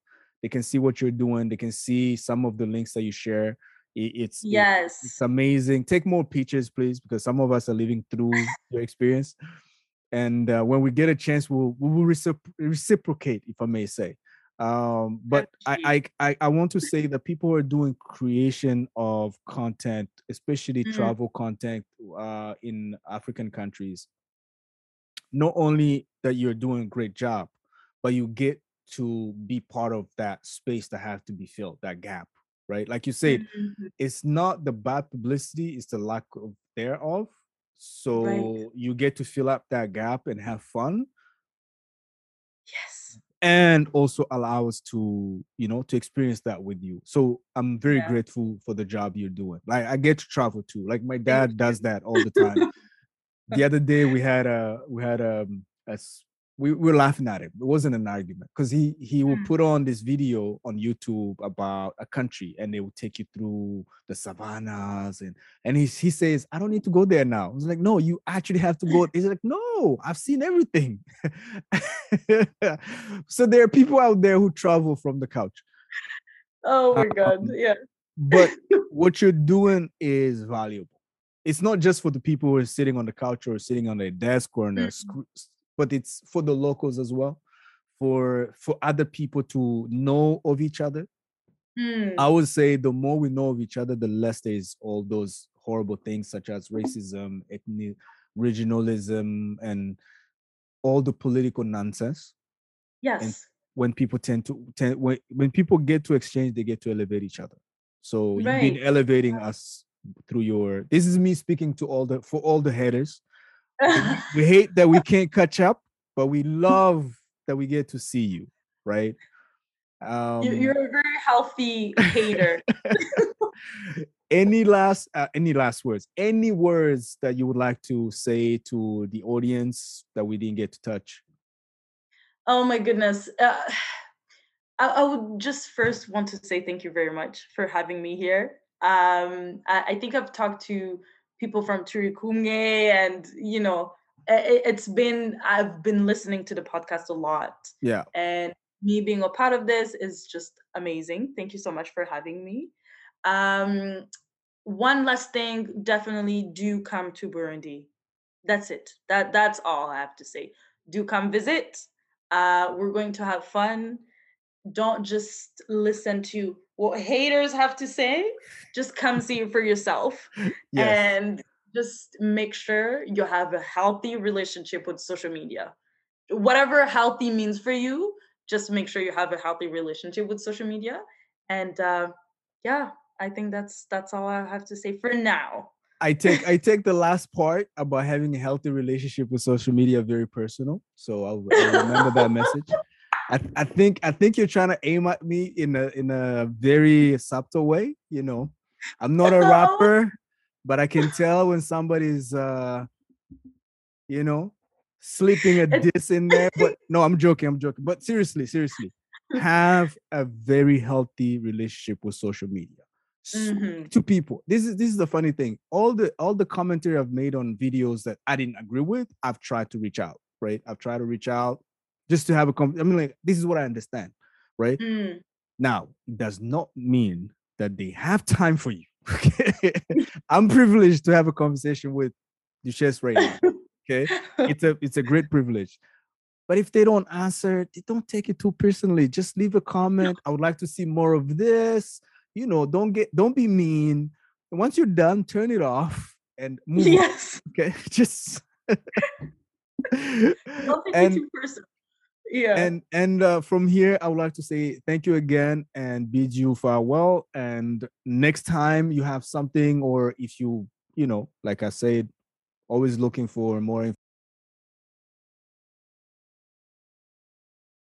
They can see what you're doing. They can see some of the links that you share. It, it's yes, it, it's amazing. Take more pictures, please, because some of us are living through your experience. And uh, when we get a chance, we'll we will reciprocate, if I may say. Um, but I, I I want to say that people who are doing creation of content, especially mm. travel content uh, in African countries. Not only that you're doing a great job, but you get to be part of that space that have to be filled, that gap, right? Like you said, mm-hmm. it's not the bad publicity, it's the lack of thereof. So right. you get to fill up that gap and have fun. Yes and also allow us to you know to experience that with you so i'm very yeah. grateful for the job you're doing like i get to travel too like my dad does that all the time the other day we had a we had um, a, a we were laughing at it. It wasn't an argument because he he will mm. put on this video on YouTube about a country and they will take you through the savannas and and he he says I don't need to go there now. I was like, no, you actually have to go. He's like, no, I've seen everything. so there are people out there who travel from the couch. Oh my god, um, yeah. but what you're doing is valuable. It's not just for the people who are sitting on the couch or sitting on their desk or on their mm but it's for the locals as well for for other people to know of each other. Mm. i would say the more we know of each other the less there's all those horrible things such as racism ethnic regionalism and all the political nonsense. Yes. and when people tend to tend when, when people get to exchange they get to elevate each other. So right. you've been elevating us through your this is me speaking to all the for all the haters we hate that we can't catch up, but we love that we get to see you, right? Um, you're a very healthy hater. any last uh, any last words? Any words that you would like to say to the audience that we didn't get to touch? Oh my goodness. Uh, I, I, would just first want to say thank you very much for having me here. Um, I, I think I've talked to people from Turikumge and you know it, has been I've been listening to the podcast a lot. Yeah. And me being a part of this is just amazing. Thank you so much for having me. Um one last thing, definitely do come to Burundi. That's it. That that's all I have to say. Do come visit. Uh we're going to have fun. Don't just listen to what haters have to say, just come see it for yourself. Yes. And just make sure you have a healthy relationship with social media. Whatever healthy means for you, just make sure you have a healthy relationship with social media. And uh, yeah, I think that's that's all I have to say for now. I take I take the last part about having a healthy relationship with social media very personal. So I'll, I'll remember that message. I, I think I think you're trying to aim at me in a in a very subtle way. You know, I'm not a rapper, but I can tell when somebody's uh, you know, slipping a diss in there. But no, I'm joking. I'm joking. But seriously, seriously, have a very healthy relationship with social media. Mm-hmm. to people. This is this is the funny thing. All the all the commentary I've made on videos that I didn't agree with, I've tried to reach out. Right, I've tried to reach out just to have a I mean, like this is what I understand, right? Mm. Now, it does not mean that they have time for you. I'm privileged to have a conversation with Duchesse right now. Okay, it's a it's a great privilege. But if they don't answer, they don't take it too personally. Just leave a comment. I would like to see more of this. You know, don't get don't be mean. And once you're done, turn it off and move. Yes. On, okay, just. don't take and, it too personal yeah. And and uh, from here i would like to say thank you again and bid you farewell. And next time you have something or if you you know like i said always looking for more